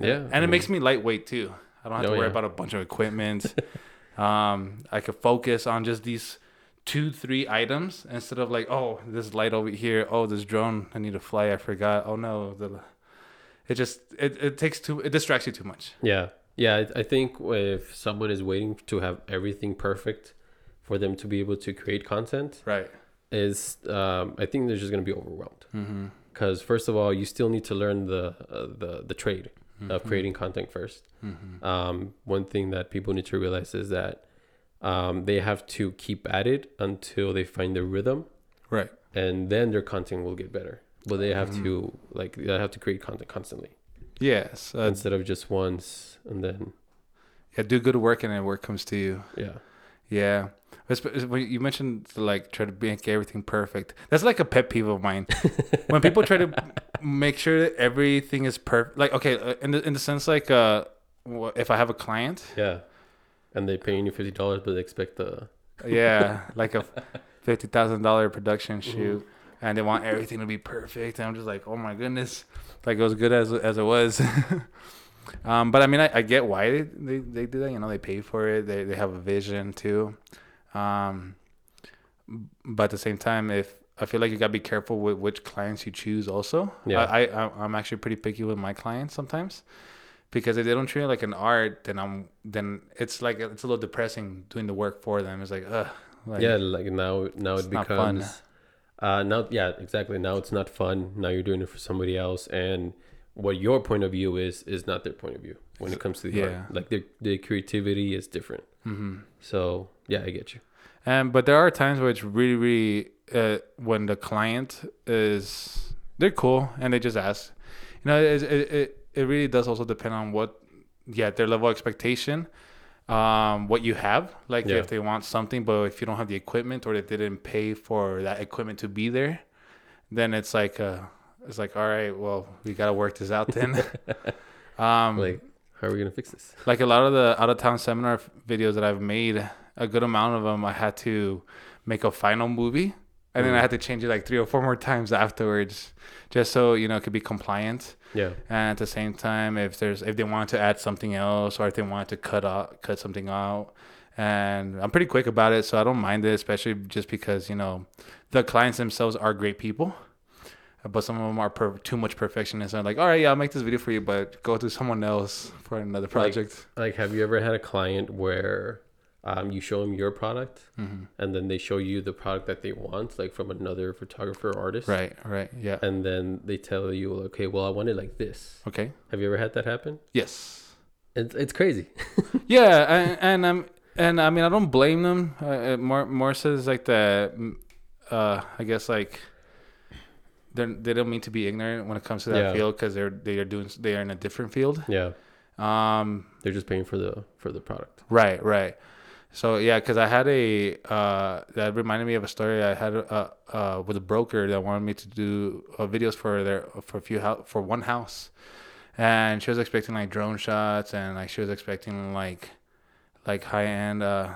Yeah And it makes me lightweight too. I don't have Oh, to worry yeah. about a bunch of equipment. um, I could focus on just these two, three items instead of like, oh, this light over here. Oh, this drone, I need to fly. I forgot. Oh no, the. It just it, it takes too it distracts you too much. Yeah, yeah. I, think if someone is waiting to have everything perfect for them to be able to create content, Right. is um, I think they're just gonna be overwhelmed. Mm-hmm. Because first of all, you still need to learn the uh, the the trade of creating content 1st Mm-hmm. Um, one thing that people need to realize is that um, they have to keep at it until they find their rhythm, Right. and then their content will get better. But they have Mhm. to like they have to create content constantly Yes. Uh, instead of just once and then yeah. Do good work and then work comes to you. yeah. Yeah. You mentioned to, like try to make everything perfect. That's like a pet peeve of mine. when people try to make sure that everything is perfect, like okay, uh, in the in the sense like uh, if I have a client Yeah. And they're paying you fifty dollars, but they expect the yeah, like a fifty thousand dollar production Mm-hmm. shoot, and they want everything to be perfect. And I'm just like, oh my goodness, like it was good as as it was. um, but I mean, I, I get why they, they they do that. You know, they pay for it. They they have a vision too. Um, but at the same time, if I feel like you gotta be careful with which clients you choose. Also, Yeah. I, I I'm actually pretty picky with my clients sometimes because if they don't treat it like an art, then I'm then it's like it's a little depressing doing the work for them. It's like, ugh. Like, yeah, like now now it not fun. becomes uh now yeah, exactly. Now it's not fun. Now you're doing it for somebody else and what your point of view is is not their point of view when it comes to the Yeah. art. Like their their creativity is different. hmm So yeah, I get you. And but there are times where it's really, really uh, when the client is they're cool and they just ask. You know, it it it, it really does also depend on what yeah their level of expectation, um, what you have. Like Yeah. if they want something, but if you don't have the equipment or they didn't pay for that equipment to be there, then it's like uh, it's like all right, well we gotta work this out then. um, Like how are we gonna fix this? like a lot of the out of town seminar videos that I've made, a good amount of them I had to make a final movie, and then I Mm. had to change it like three or four more times afterwards, just so you know it could be compliant. Yeah. And at the same time, if there's if they wanted to add something else or if they wanted to cut out cut something out, and I'm pretty quick about it, so I don't mind it, especially just because you know the clients themselves are great people. But some of them are per- too much perfectionists. I'm like, all right, yeah, I'll make this video for you, but go to someone else for another project. Like have you ever had a client where um, you show them your product hmm and then they show you the product that they want, like from another photographer or artist? Right, right, yeah. And then they tell you, okay, well, I want it like this. Okay. Have you ever had that happen? Yes. It's, it's crazy. Yeah, and, and I'm and I mean I don't blame them. Uh, uh, more more says like the, mm, uh, I guess like they they don't mean to be ignorant when it comes to that Yeah. field because they're they are doing they are in a different field. Yeah. Um, They're just paying for the for the product. right, right. So yeah, because I had a uh, that reminded me of a story I had uh, uh, with a broker that wanted me to do uh, videos for their for a few house for one house, and she was expecting like drone shots and like she was expecting like like high end. Uh,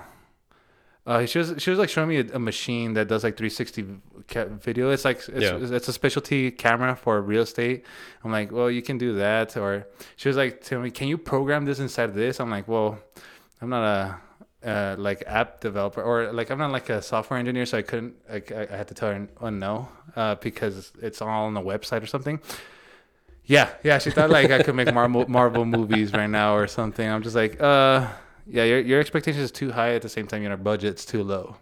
uh, she was she was like showing me a, a machine that does like 360 ca- video. It's like it's, Yeah. it's a specialty camera for real estate. I'm like, well, you can do that. Or she was like, telling me, can you program this inside of this? I'm like, well, I'm not a uh, like app developer or like I'm not like a software engineer, so I couldn't. Like, I, I had to tell her oh, no uh, because it's all on the website or something. Yeah, yeah. She thought like I could make Marvel Marvel movies right now or something. I'm just like, uh, yeah. Your your expectation is too high. At the same time, your budget's too low.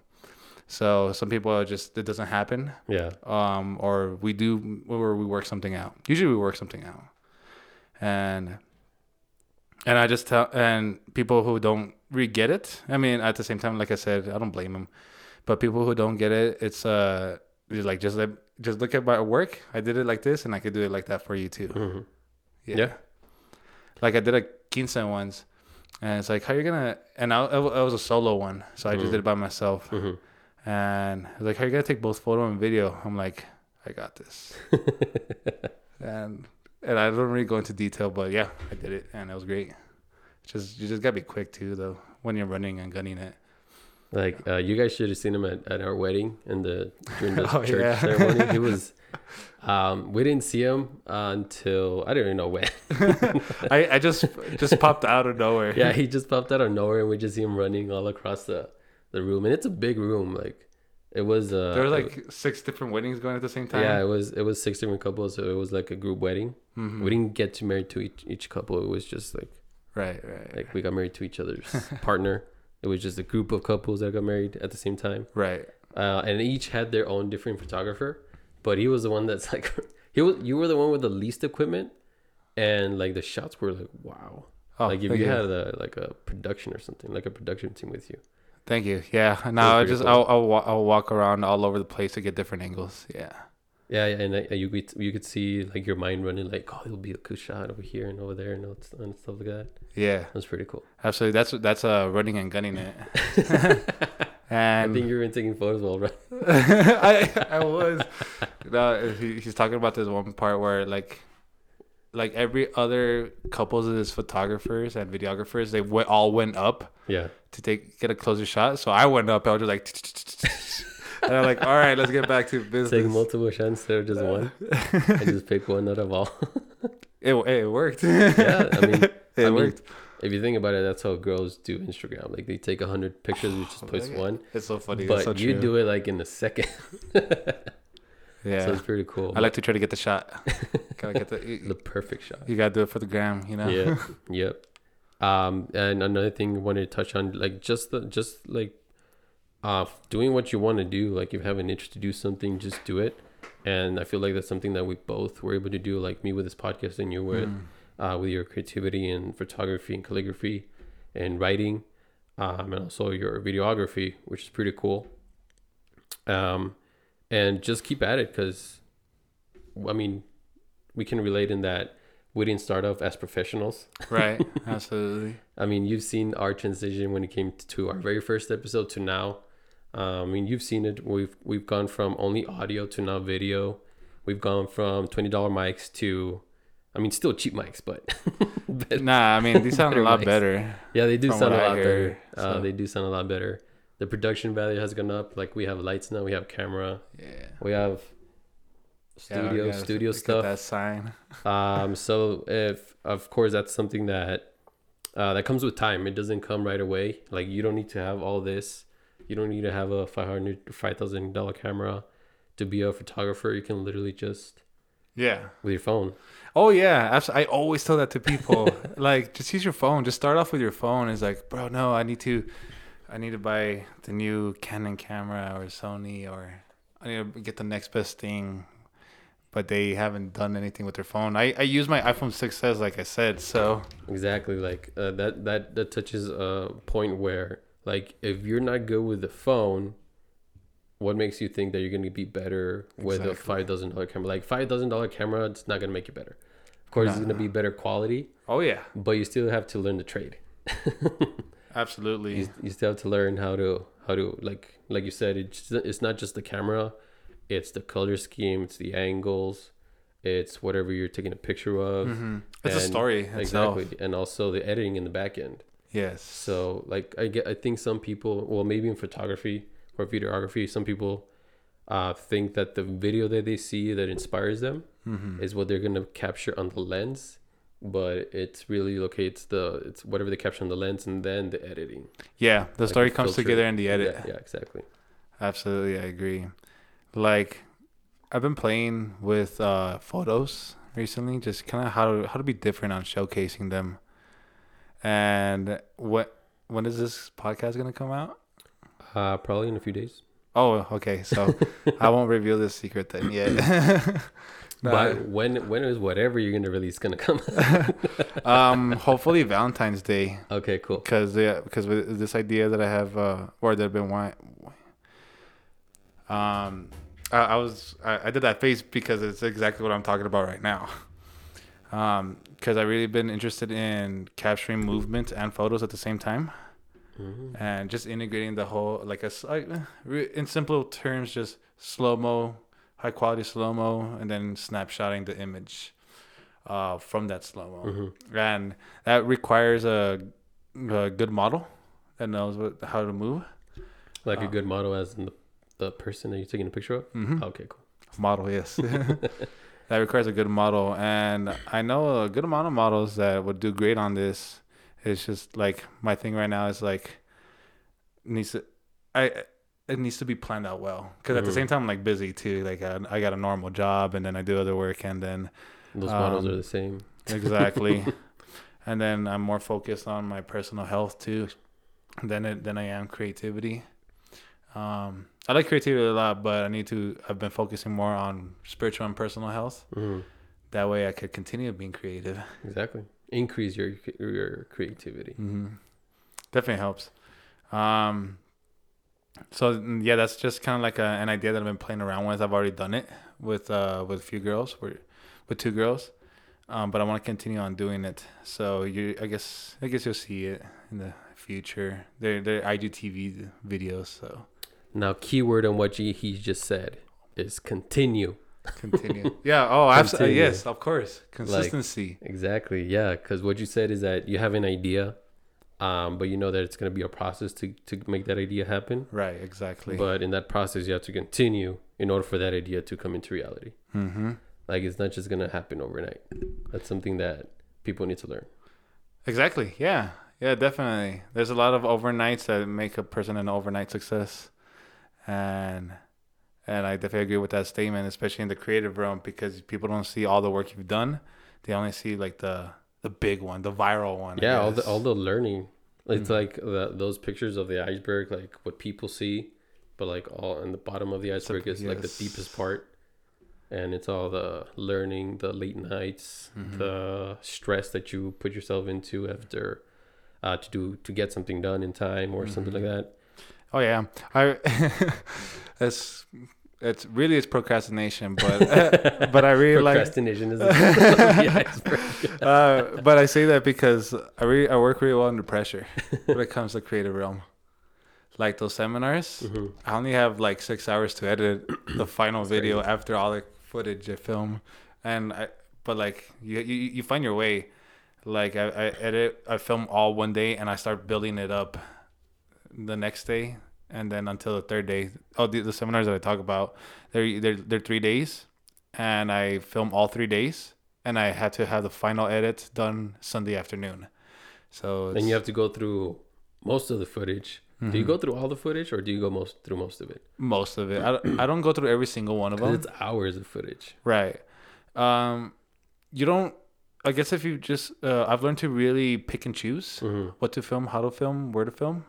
So some people are just it doesn't happen. Yeah. Um, or we do or we work something out. Usually we work something out. And and I just tell and people who don't really get it. I mean, at the same time, like I said, I don't blame them. But people who don't get it, it's uh, it's like just let just look at my work. I did it like this, and I could do it like that for you too. hmm Yeah. Yeah. Like I did a quince once, and it's like, how you gonna? And I, was a solo one, so I just Mhm. did it by myself. hmm And was like, how you gonna take both photo and video? I'm like, I got this. and and I don't really go into detail, but yeah, I did it, and it was great. Just you just gotta be quick too, though, when you're running and gunning it. Like uh, you guys should have seen him at, at our wedding and the during the Oh, church yeah. ceremony. He was. Um, we didn't see him uh, until I don't even know when. I, I just just popped out of nowhere. yeah, he just popped out of nowhere, and we just see him running all across the the room, and it's a big room. Like it was. Uh, there were it- like six different weddings going at the same time. yeah, it was it was six different couples, so it was like a group wedding. Mhm. We didn't get to marry to each each couple. It was just like Right, right, like we got married to each other's partner. It was just a group of couples that got married at the same time. right. uh, and each had their own different photographer. But he was the one that's like he was. You were the one with the least equipment, and like the shots were like wow. Oh, like if you had a like a production or something, like a production team with you. Thank you. Yeah. Now I just cool. I'll I'll, I'll walk around all over the place to get different angles. Yeah. Yeah, yeah, and uh, you could you could see like your mind running like oh it'll be a good shot over here and over there and, all that stuff- and stuff like that. Yeah. That's pretty cool. Absolutely. That's that's uh running and gunning it. And I think you've been taking photos while right. I I was. No, he, he's talking about this one part where like like every other couples of these photographers and videographers, they went, all went up Yeah. to take get a closer shot. So I went up. I was just like, and I'm like, all right, let's get back to business. Take multiple shots instead of just one. I just pick one out of all. It, it worked. yeah. I mean, it I mean, worked. if you think about it, that's how girls do Instagram. Like they take a hundred pictures, you just oh, post one. It's so funny. But But so you do it like in a second. Yeah. So it's pretty cool. I like to try to get the shot. gotta get the. The perfect shot. you gotta do it for the gram, you know. Yeah. yep. Um, and another thing I wanted to touch on, like just the just like uh doing what you want to do. Like if you have an interest to do something, just do it. And I feel like that's something that we both were able to do, like me with this podcast and you with Mm. uh with your creativity and photography and calligraphy and writing. Um, and also your videography, which is pretty cool. Um, and just keep at it because, I mean, we can relate in that we didn't start off as professionals. Right. Absolutely. I mean, you've seen our transition when it came to our very first episode to now. Uh, I mean, you've seen it. We've we've gone from only audio to now video. We've gone from twenty dollar mics to, I mean, still cheap mics, but, but Nah, I mean these sound a lot mics. better. yeah, they do sound a lot better. Uh, so. they do sound a lot better. The production value has gone up. Like we have lights now. We have camera. Yeah. We have Yeah, studio gotta studio stuff. That sign. Um, so if of course that's something that uh, that comes with time. It doesn't come right away. Like you don't need to have all this. You don't need to have a five hundred five thousand dollar camera to be a photographer. You can literally just Yeah. with your phone. Oh yeah, absolutely. I always tell that to people. like, just use your phone. Just start off with your phone. It's like, bro, no, I need to, I need to buy the new Canon camera or Sony or I need to get the next best thing. But they haven't done anything with their phone. I, I use my iPhone 6s, like I said. So Exactly. Like uh, that that that touches a point where like if you're not good with the phone. What makes you think that you're gonna be better with a five thousand dollar camera? Like five thousand dollar camera, it's not gonna make you better. Of course, it's gonna be better quality, oh yeah, but you still have to learn the trade. absolutely. you, you still have to learn how to how to like like you said it's it's not just the camera it's the color scheme it's the angles it's whatever you're taking a picture of hmm It's a story itself. exactly and also the editing in the back end Yes. so like i get i think some people well maybe in photography or videography some people uh, think that the video that they see that inspires them hmm is what they're gonna capture on the lens but it's really locates the it's whatever they capture on the lens and then the editing Yeah, the like story the comes together in the edit. yeah, yeah exactly Absolutely, I agree. Like, I've been playing with uh, photos recently, just kind of how to, how to be different on showcasing them. And what when is this podcast gonna come out? Uh, probably in a few days. Oh, okay. So I won't reveal this secret then yet. No, But when when is whatever you're gonna release gonna come? um, hopefully Valentine's Day, okay, cool. because yeah, because with this idea that I have, uh, or that I've been wanting. Um, I, I was I, I did that face because it's exactly what I'm talking about right now. Um, because I really been interested in capturing movement and photos at the same time, hmm and just integrating the whole like a uh, in simple terms, just slow mo, high quality slow mo, and then snapshotting the image, uh, from that slow mo hmm and that requires a, a good model that knows what, how to move. Like a Uh, good model, as in the, the person that you're taking a picture of. Mm-hmm. Okay, cool. Model, yes. that requires a good model, and I know a good amount of models that would do great on this. It's just like my thing right now is like needs to, I it needs to be planned out well because at the Mhm. same time I'm like busy too. Like I, I got a normal job and then I do other work and then Those models Um, are the same. exactly and then i'm more focused on my personal health too than it than i am creativity um i like creativity a lot but i need to i've been focusing more on spiritual and personal health hmm that way i could continue being creative Exactly. Increase your your creativity. hmm definitely helps um so mm, yeah that's just kind of like a, an idea that i've been playing around with i've already done it with uh with a few girls with, with two girls um but i want to continue on doing it so you i guess i guess you'll see it in the future they're they're igtv videos so Now, keyword on what he he just said is continue. Continue. Yeah. Oh, absolutely. Yes, of course. Consistency. Exactly. Yeah. Because what you said is that you have an idea, um, but you know that it's going to be a process to, to make that idea happen. right. Exactly. But in that process, you have to continue in order for that idea to come into reality. mm-hmm. Like it's not just going to happen overnight. That's something that people need to learn. Exactly. Yeah. Yeah. Definitely. There's a lot of overnights that make a person an overnight success, and and I definitely agree with that statement, especially in the creative realm, because people don't see all the work you've done. They only see like the the big one, the viral one. Yeah. All the, all the learning. It's Mhm. like the, those pictures of the iceberg, like what people see, but like all in the bottom of the iceberg is like the deepest part. And it's all the learning, the late nights, Mhm. the stress that you put yourself into after uh, to do to get something done in time or something like Mhm. that. Oh yeah, I. it's it's really it's procrastination, but but I really like. Procrastination is the tip of the iceberg. Uh, but I say that because I really I work really well under pressure when it comes to creative realm. Like those seminars, Mhm. I only have like six hours to edit the final video after all the footage I film, and I but like you you, you find your way. Like I, I edit, I film all one day, and I start building it up the next day, and then until the third day. Oh, the, the seminars that I talk about, they're they're they're three days, and I film all three days, and I had to have the final edit done Sunday afternoon. So And you have to go through most of the footage. Do you Mhm. go through all the footage or do you go most through most of it? most of it. I, don't- I don't go through every single one of them. it's hours of footage. Right. Um, you don't. I guess if you just, uh, I've learned to really pick and choose hmm what to film, how to film, where to film.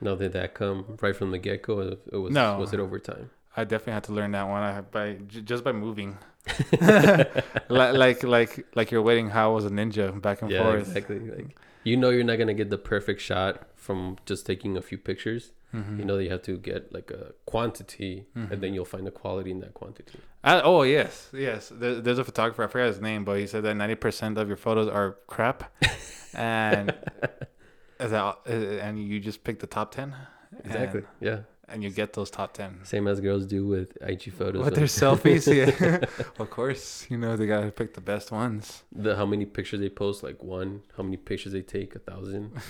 Now did that come right from the get go? It was No. was it over time? I definitely had to learn that one I, by j- just by moving. like like like like your wedding, how I was a ninja back and yeah, forth. exactly. Like you know you're not gonna get the perfect shot from just taking a few pictures. Mhm. You know that you have to get like a quantity, Mhm. and then you'll find the quality in that quantity. I, oh yes, yes. There, there's a photographer. I forgot his name, but he said that ninety percent of your photos are crap, and that, and you just pick the top ten. Exactly. And, yeah. and you get those top ten. Same as girls do with IG photos. With their selfies, yeah. of course, you know they gotta pick the best ones. the how many pictures they post, like one. How many pictures they take, a thousand.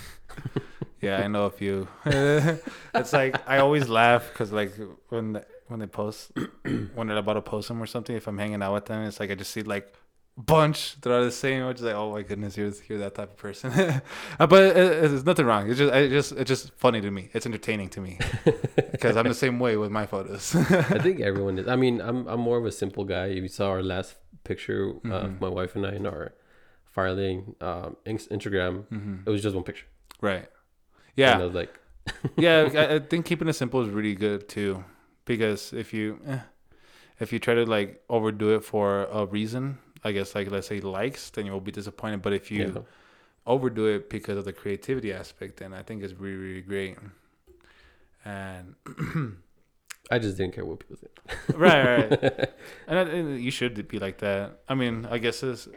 Yeah, I know a few. it's like I always laugh because like when when they post when they're about to post them or something. If I'm hanging out with them, it's like I just see like bunch that are the same. Which is like, oh my goodness, you're you're that type of person. Uh, but it, it- there's nothing wrong. It's just I just it's just funny to me. It's entertaining to me because I'm the same way with my photos. I think everyone is. I mean, I'm I'm more of a simple guy. If you saw our last picture uh, Mhm. of my wife and I in our Farling um, Inst- Instagram, hmm it was just one picture. Right. And I Yeah. was like, yeah. I, I think keeping it simple is really good too, because if you eh, if you try to like overdo it for a reason, I guess like let's say likes, then you will be disappointed. But if you yeah. overdo it because of the creativity aspect, then I think it's really really great. And I just didn't care what people think. right, right. and, I, and you should be like that. I mean, I guess it's,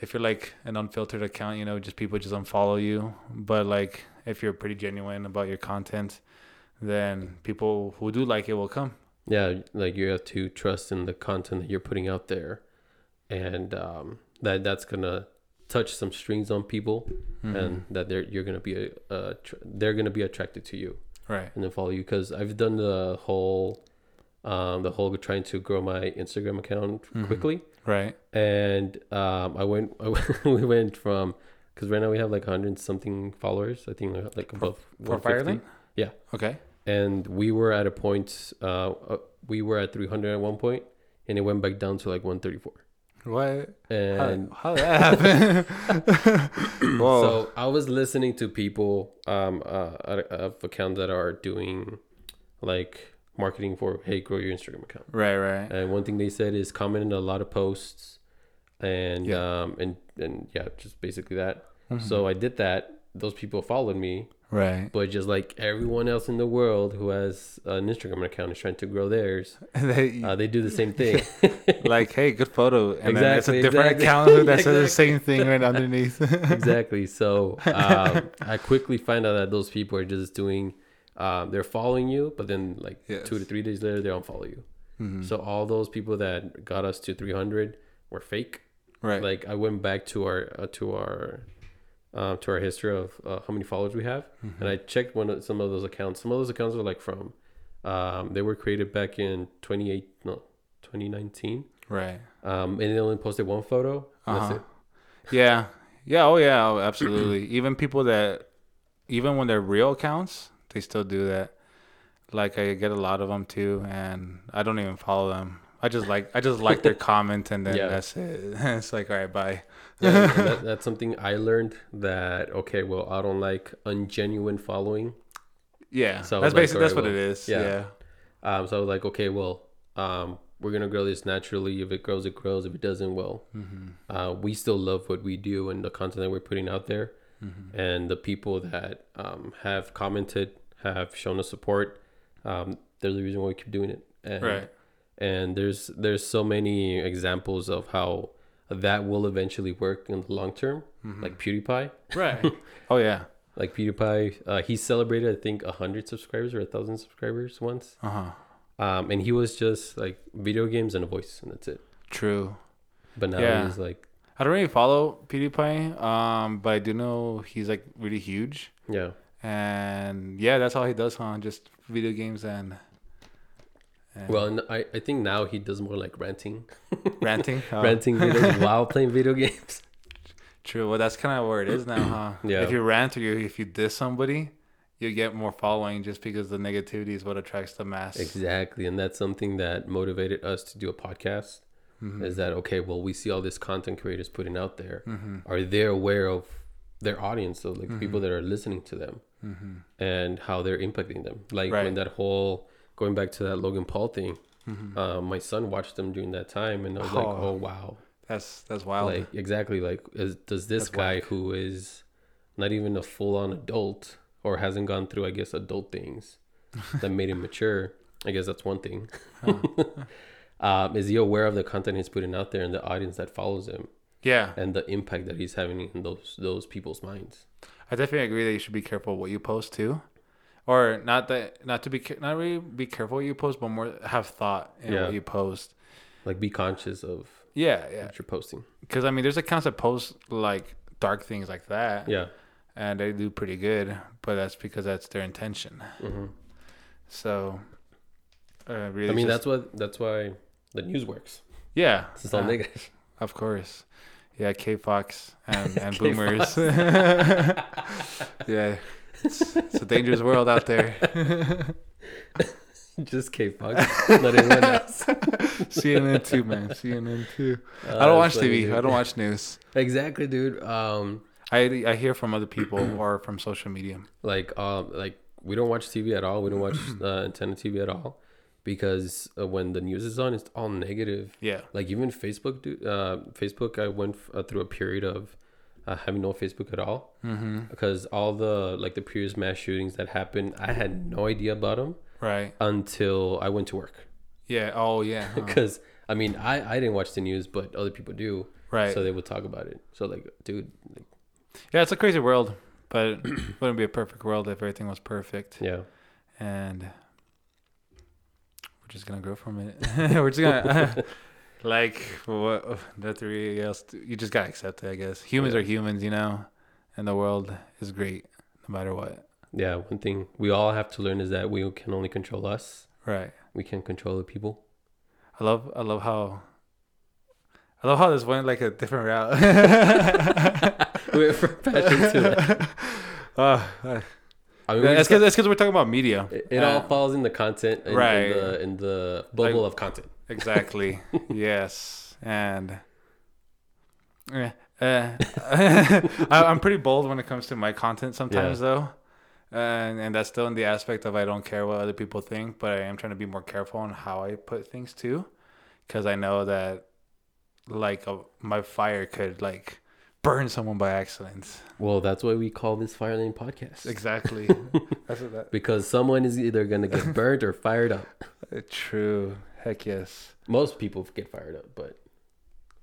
if you're like an unfiltered account, you know, just people just unfollow you. But like if you're pretty genuine about your content, then people who do like it will come. yeah, like you have to trust in the content that you're putting out there, and um, that that's gonna touch some strings on people, Mm-hmm. and that they're you're gonna be a, a tr- they're gonna be attracted to you right. and then follow you because I've done the whole um, the whole trying to grow my Instagram account Mhm. quickly. Right. and um, I went. we went from because right now we have like hundred something followers. I think like- above For 150. Yeah. Okay. And we were at a point. Uh, uh, we were at three hundred at one point, and it went back down to like one thirty four. What? And how, how did that happen? Whoa. so I was listening to people um uh of accounts that are doing like marketing for hey grow your Instagram account. right. Right. And one thing they said is comment in a lot of posts, and Yeah. um and and yeah, just basically that. Mhm. So I did that. Those people followed me, right. but just like everyone else in the world who has an Instagram account is trying to grow theirs, They- uh, they do the same thing. like, hey, good photo, and then it's a different exactly. account that says the same thing right underneath. exactly. So um, I quickly find out that those people are just doing. Um, they're following you, but then like two to three days later, they unfollow you. Mhm. So all those people that got us to 300 were fake. right. Like I went back to our uh, to our uh, to our history of uh, how many followers we have, Mhm. and I checked one of some of those accounts. Some of those accounts are like from um, they were created back in 28 no 2019, right. um, and they only posted one photo. Uh-huh. That's it. Yeah. Yeah. Oh, yeah. Oh, absolutely. even people that, even when they're real accounts, they still do that. Like I get a lot of them too, and I don't even follow them. I just like I just like their comment, and then Yeah. that's it. it's like all right, bye. That, that's something I learned that okay, well, I don't like ungenuine following. Yeah. So, that's like, basically that's alright, what it well, is. yeah. Yeah. Um, so I was like, okay, well, um, we're gonna grow this naturally. If it grows, it grows. If it doesn't, well, Mm-hmm. uh, we still love what we do and the content that we're putting out there. Mm-hmm. And the people that um, have commented, have shown us support, um, they're the reason why we keep doing it. And, Right. And there's there's so many examples of how that will eventually work in the long term. Mm-hmm. Like PewDiePie, Right. oh yeah. like PewDiePie, uh, he celebrated I think hundred subscribers or a thousand subscribers once. Uh huh. Um, and he was just like video games and a voice, and that's it. True. But now Yeah. he's like, I don't really follow PewDiePie, um, but I do know he's like really huge, yeah, and yeah, that's all he does, huh? Just video games and. And well, I, I think now he does more like ranting, ranting. Oh, ranting videos while playing video games. True. Well, that's kind of where it is now, huh? Yeah. If you rant or you, if you diss somebody, you get more following just because the negativity is what attracts the mass. Exactly, and that's something that motivated us to do a podcast. Mm-hmm. Is that okay? Well, we see all this content creators putting out there. Mm-hmm. Are they aware of their audience? So like the people that are listening to them Mm-hmm. and how they're impacting them. Like Right. when that whole going back to that Logan Paul thing. Mm-hmm. Uh, my son watched them during that time, and I was like, Oh. "Oh wow, That's that's wild. like exactly like is, does this That's guy whack. who is not even a full-on adult or hasn't gone through i guess adult things that made him mature i guess that's one thing um, is he aware of the content he's putting out there and the audience that follows him yeah, and the impact that he's having in those those people's minds I definitely agree that you should be careful what you post too, or not that not to be not really be careful what you post, but more have thought in Yeah. what you post. like be conscious of Yeah, yeah. what you're posting Because I mean, there's accounts that post like dark things like that, yeah and they do pretty good, but that's because that's their intention. hmm So, uh, really, i mean just- that's what that's why the news works yeah, it's all uh, negative Of course. Yeah, K Fox and, and boomers. yeah. It's, it's a dangerous world out there. just k-fox not anyone else CNN too, man. CNN too. I Uh, don't watch TV. dude. I don't watch news. exactly dude um I I hear from other people or from social media. like um like we don't watch TV at all. We don't watch uh, antenna TV at all because uh, when the news is on, it's all negative. Yeah. Like even Facebook, do, uh, Facebook, I went f- uh, through a period of uh, having no Facebook at all Mm-hmm. because all the like the previous mass shootings that happened, I had no idea about them Right. until I went to work. Yeah. Oh yeah. Because I mean, I I didn't watch the news, but other people do, Right. so they would talk about it. So like, dude, like, yeah, it's a crazy world, but it wouldn't be a perfect world if everything was perfect. yeah, and we're just gonna grow from it. we're just gonna like what the three else. You just gotta accept it, I guess. Humans Yeah. are humans, you know, and the world is great no matter what. yeah. One thing we all have to learn is that we can only control us. Right. We can't control the people. I love. I love how. I love how this went like a different route. We're from passion to Uh, uh, I mean, that's because we're talking about media. it, it all Uh, falls in the content, in, Right. In the, in the bubble Like- of content. Exactly. yes, and yeah, uh, I, I'm pretty bold when it comes to my content sometimes, though, and and that's still in the aspect of I don't care what other people think, but I am trying to be more careful on how I put things too, because I know that like a, my fire could like burn someone by accident. Well, that's why we call this Fire Lane Podcast. Exactly. that's what that. Because someone is either gonna get burnt or fired up. uh, True. Heck yes. Most people get fired up, but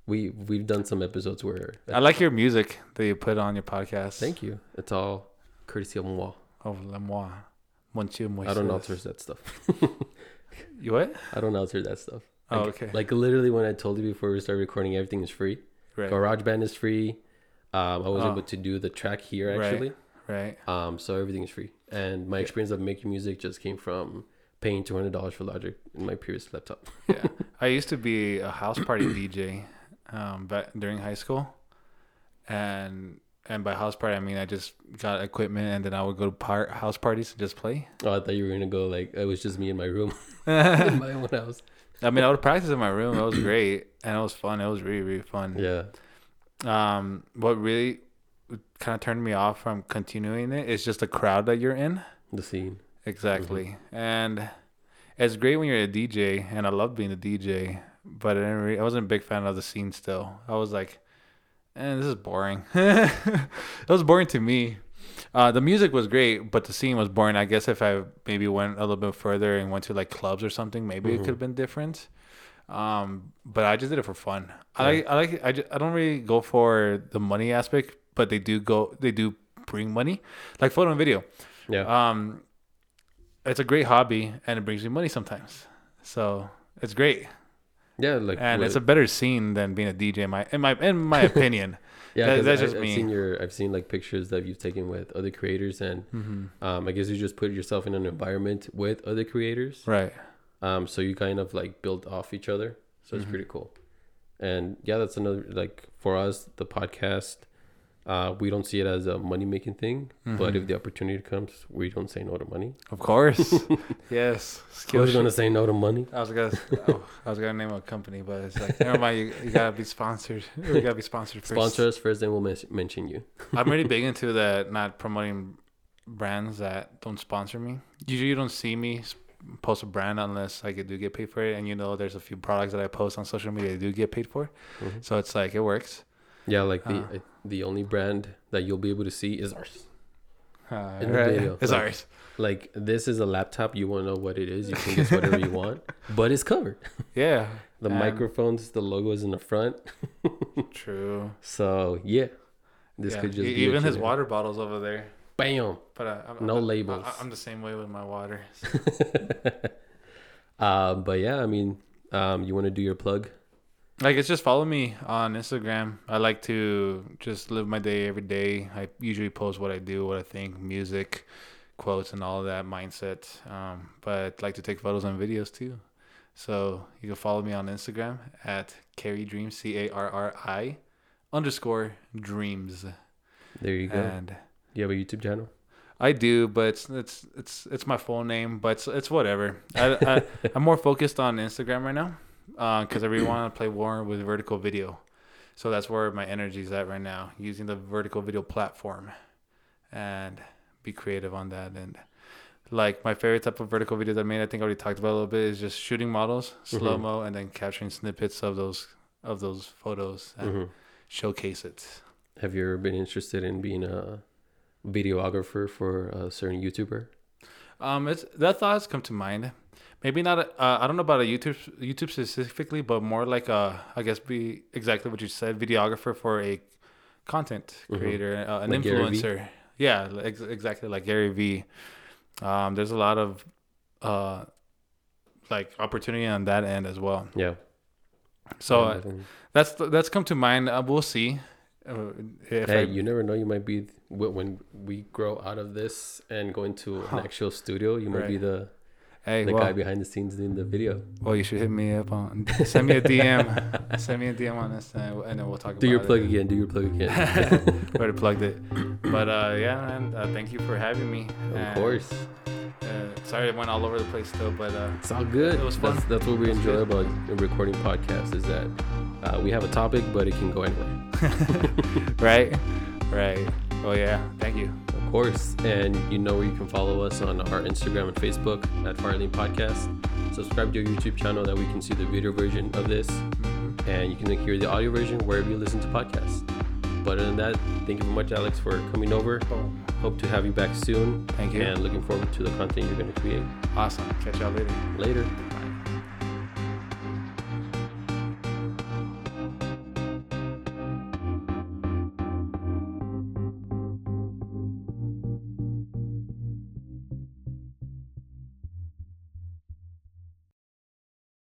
we we've done some episodes where. I like your music that you put on your podcast. Thank you. It's all courtesy of moi. Of la moi. Monsieur I don't Moises. alter that stuff. You what? I don't alter that stuff. Oh, Like- okay. Like literally, when I told you before we started recording, everything is free. Right. GarageBand is free. Um, I was Oh. able to do the track here actually. Right. Um, so everything is free. And my experience of making music just came from paying two hundred dollars for Logic in my previous laptop. Yeah. I used to be a house party DJ um, back during high school, and and by house party I mean I just got equipment and then I would go to par- house parties and just play. Oh, I thought you were gonna go like it was just me in my room in I my own house. I mean I would practice in my room. It was great and it was fun. It was really really fun. Yeah. Um, what really kind of turned me off from continuing it is just the crowd that you're in. The scene. Exactly. And it's great when you're a DJ, and I love being a DJ, but I, didn't re- I wasn't a big fan of the scene still. I was like, eh, this is boring. it was boring to me. Uh, the music was great, but the scene was boring. I guess if I maybe went a little bit further and went to like clubs or something, maybe it Mhm. could have been different. Um, but I just did it for fun. I Yeah. like, I like, I, just, I don't really go for the money aspect, but they do go, they do bring money, like photo and video Yeah. um it's a great hobby and it brings you money sometimes so it's great yeah. Like and what- it's a better scene than being a dj in my in my in my opinion yeah. that- that's I, just I've me. seen your I've seen like pictures that you've taken with other creators and mm-hmm. um, I guess you just put yourself in an environment with other creators. right Um, so you kind of like build off each other. So it's Mhm. pretty cool. And yeah, that's another like for us, the podcast. Uh, we don't see it as a money making thing, but Mhm. if the opportunity comes, we don't say no to money. of course yes I skill was gonna say no to money. I was gonna, oh, I was gonna name a company, but it's like never mind. You, you gotta be sponsored. You gotta be sponsored first. Sponsor us first, then we'll men- mention you. I'm really big into that. Not promoting brands that don't sponsor me. Usually, you don't see me post a brand unless like I do get paid for it, and you know, there's a few products that I post on social media I do get paid for. Mhm. So it's like it works. Yeah, like the Uh. The only brand that you'll be able to see is ours. Uh, In the right? video, It's like- ours. Like this is a laptop. You want to know what it is? You can guess whatever you want, but it's covered. Yeah. The And- microphones, the logo is in the front. True. So yeah, this Yeah, could just e- be even his water bottles over there. Bam. But uh, I'm, No I'm, labels. I, am the same way with my water. uh, but yeah, I mean, um, you want to do your plug? Like it's just follow me on Instagram. I like to just live my day every day. I usually post what I do, what I think, music, quotes, and all of that mindset. Um, but I'd like to take photos and videos too. So you can follow me on Instagram at Carri Dreams, C A R R I underscore dreams. There you go. And you have a YouTube channel? I do, but it's it's it's it's my full name, but it's, it's whatever. I, I I'm more focused on Instagram right now, because I really want to play more with vertical video, so that's where my energy is at right now, using the vertical video platform, and be creative on that. And like my favorite type of vertical video that I made, I think I already talked about a little bit, is just shooting models slow mo and then capturing snippets of those of those photos and hmm showcase it. Have you ever been interested in being a videographer for a certain YouTuber? Um, it's that thoughts come to mind. Maybe not. A, uh, I don't know about a YouTube YouTube specifically, but more like a I guess be exactly what you said, videographer for a content Mhm. creator, uh, an Like influencer. Yeah, ex- exactly like Gary Vee. Um, there's a lot of uh, like opportunity on that end as well. Yeah. So uh, that's that's come to mind. Uh, we'll see. Uh, if hey, I, you never know. You might be when we grow out of this and go into an actual studio. You might be Right. the hey, the well, guy behind the scenes doing the video. well, you should hit me up on send me a DM. send me a DM on this, and and then we'll talk. Do your plug it. again. Do your plug again. Already plugged it. But uh, yeah, man. Uh, thank you for having me. of And, course, Uh, sorry, it went all over the place still, but uh, it's all good. It was fun. That's, that's what we enjoy good. about recording podcasts is that uh, we have a topic, but it can go anywhere. right, right. Oh yeah, thank you. Course. And you know where you can follow us on our Instagram and Facebook at Firelink Podcast. Subscribe to our YouTube channel that we can see the video version of this. Mhm. And you can hear the audio version wherever you listen to podcasts. But other than that, thank you very much, Alex, for coming over. Boom. Hope to have you back soon. Thank you. And looking forward to the content you're going to create Awesome. Catch y'all later. later.